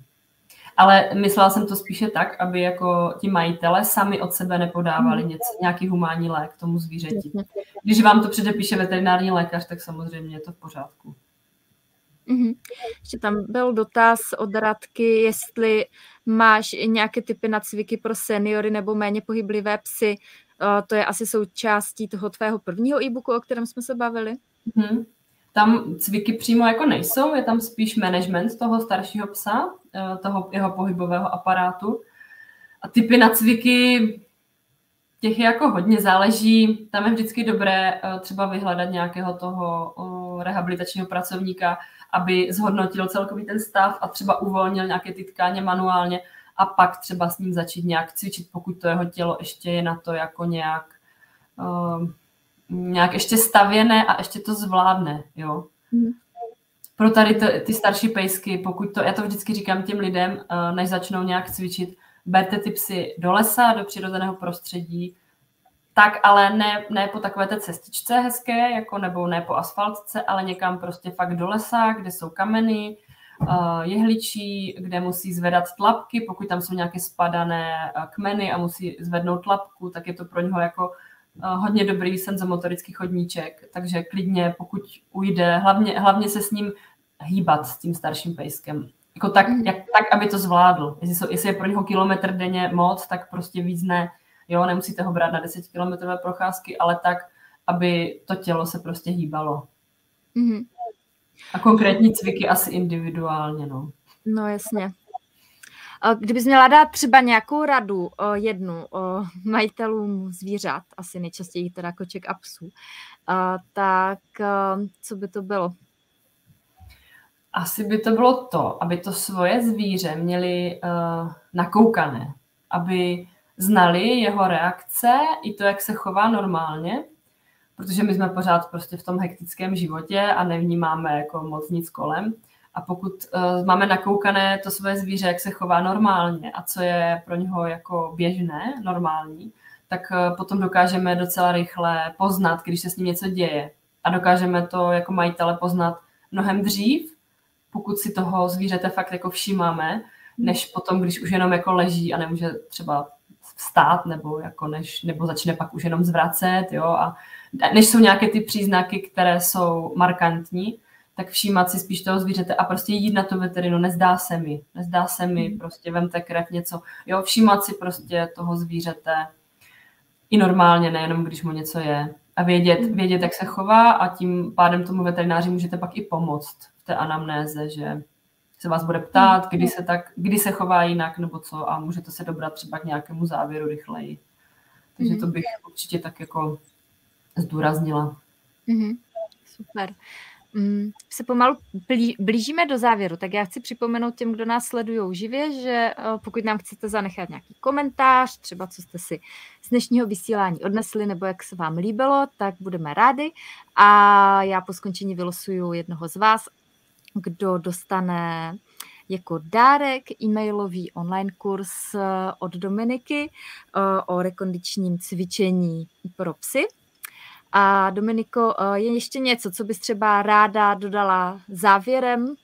Speaker 2: Ale myslela jsem to spíše tak, aby jako ti majitele sami od sebe nepodávali hmm. něco, nějaký humánní lék tomu zvířeti. Když vám to předepíše veterinární lékař, tak samozřejmě je to v pořádku.
Speaker 1: Mm-hmm. Ještě tam byl dotaz od Radky, jestli máš nějaké typy na cviky pro seniory nebo méně pohyblivé psy. To je asi součástí toho tvého prvního e-booku, o kterém jsme se bavili?
Speaker 2: Mm-hmm. Tam cviky přímo jako nejsou, je tam spíš management toho staršího psa, eh, toho jeho pohybového aparátu. A typy na cviky, těch je jako hodně, záleží, tam je vždycky dobré eh, třeba vyhledat nějakého toho rehabilitačního pracovníka, aby zhodnotil celkový ten stav a třeba uvolnil nějaké ty tkáně manuálně, a pak třeba s ním začít nějak cvičit, pokud to jeho tělo ještě je na to jako nějak, uh, nějak ještě stavěné a ještě to zvládne, jo. Mm. Pro tady to, ty starší pejsky, pokud to, já to vždycky říkám těm lidem, uh, než začnou nějak cvičit, berte ty psy do lesa, do přirozeného prostředí, tak ale ne, ne po takové té cestičce hezké, jako nebo ne po asfaltce, ale někam prostě fakt do lesa, kde jsou kameny, Eh, jehličí, kde musí zvedat tlapky, pokud tam jsou nějaké spadané eh, kmeny a musí zvednout tlapku, tak je to pro něho jako eh, hodně dobrý senzomotorický chodníček, takže klidně, pokud ujde, hlavně, hlavně se s ním hýbat, s tím starším pejskem. Jako tak, mm. jak, tak, aby to zvládl. Jestli, jsou, jestli je pro něho kilometr denně moc, tak prostě víc ne. Jo, nemusíte ho brát na 10 kilometrové procházky, ale tak, aby to tělo se prostě hýbalo. Mm. A konkrétní cviky asi individuálně, no.
Speaker 1: No jasně. Kdybys měla dát třeba nějakou radu jednu o majitelům zvířat, asi nejčastěji teda koček a psů, tak co by to bylo?
Speaker 2: Asi by to bylo to, aby to svoje zvíře měli uh, nakoukané, aby znali jeho reakce i to, jak se chová normálně protože my jsme pořád prostě v tom hektickém životě a nevnímáme jako moc nic kolem. A pokud uh, máme nakoukané to své zvíře, jak se chová normálně a co je pro něho jako běžné, normální, tak uh, potom dokážeme docela rychle poznat, když se s ním něco děje. A dokážeme to jako majitele poznat mnohem dřív, pokud si toho zvířete fakt jako všímáme, než potom, když už jenom jako leží a nemůže třeba vstát, nebo, jako než, nebo začne pak už jenom zvracet, jo, a než jsou nějaké ty příznaky, které jsou markantní, tak všímat si spíš toho zvířete a prostě jít na tu veterinu, nezdá se mi, nezdá se mi, hmm. prostě vemte krev, něco, jo, všímat si prostě toho zvířete i normálně, nejenom když mu něco je. A vědět, hmm. vědět, jak se chová a tím pádem tomu veterináři můžete pak i pomoct v té anamnéze, že se vás bude ptát, kdy se, tak, kdy se chová jinak nebo co a můžete se dobrat třeba k nějakému závěru rychleji. Takže to bych určitě tak jako zdůraznila.
Speaker 1: Mm-hmm. Super. Mm, se pomalu blížíme do závěru, tak já chci připomenout těm, kdo nás sledují živě, že eh, pokud nám chcete zanechat nějaký komentář, třeba co jste si z dnešního vysílání odnesli, nebo jak se vám líbilo, tak budeme rádi. A já po skončení vylosuju jednoho z vás, kdo dostane jako dárek e-mailový online kurz eh, od Dominiky eh, o rekondičním cvičení pro psy. A Dominiko, eh, je ještě něco, co bys třeba ráda dodala závěrem?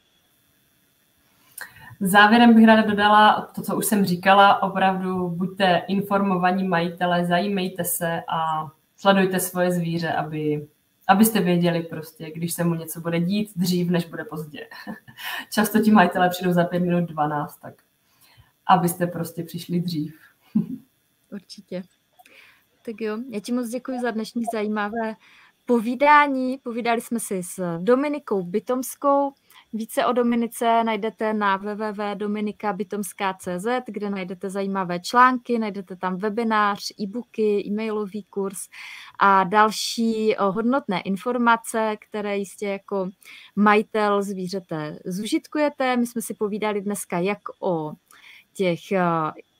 Speaker 2: Závěrem bych ráda dodala to, co už jsem říkala, opravdu buďte informovaní majitele, zajímejte se a sledujte svoje zvíře, aby, abyste věděli prostě, když se mu něco bude dít dřív, než bude pozdě. Často ti majitele přijdou za pět minut 12, tak abyste prostě přišli dřív.
Speaker 1: Určitě. Tak jo, já ti moc děkuji za dnešní zajímavé povídání. Povídali jsme si s Dominikou Bytomskou. Více o Dominice najdete na www.dominikabytomská.cz, kde najdete zajímavé články, najdete tam webinář, e-booky, e-mailový kurz a další hodnotné informace, které jistě jako majitel zvířete zužitkujete. My jsme si povídali dneska jak o těch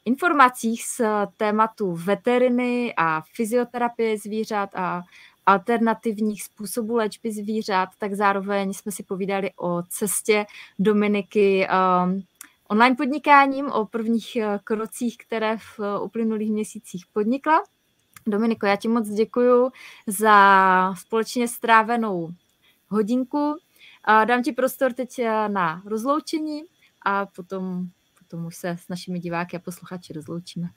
Speaker 1: informacích z tématu veteriny a fyzioterapie zvířat a alternativních způsobů léčby zvířat, tak zároveň jsme si povídali o cestě Dominiky um, online podnikáním, o prvních uh, krocích, které v uh, uplynulých měsících podnikla. Dominiko, já ti moc děkuji za společně strávenou hodinku. Dám ti prostor teď uh, na rozloučení a potom potom už se s našimi diváky a posluchači rozloučíme.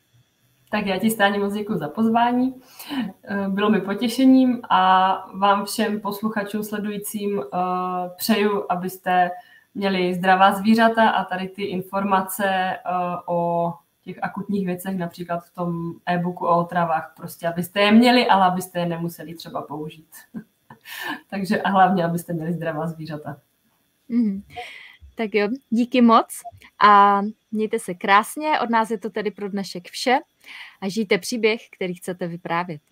Speaker 2: Tak já ti stáně moc děkuji za pozvání. Eh, bylo mi potěšením a vám všem posluchačům sledujícím eh, přeju, abyste měli zdravá zvířata a tady ty informace eh, o těch akutních věcech, například v tom e-booku o otravách, prostě abyste je měli, ale abyste je nemuseli třeba použít. Takže a hlavně, abyste měli zdravá zvířata.
Speaker 1: Mm-hmm. Tak jo, díky moc a mějte se krásně. Od nás je to tedy pro dnešek vše a žijte příběh, který chcete vyprávět.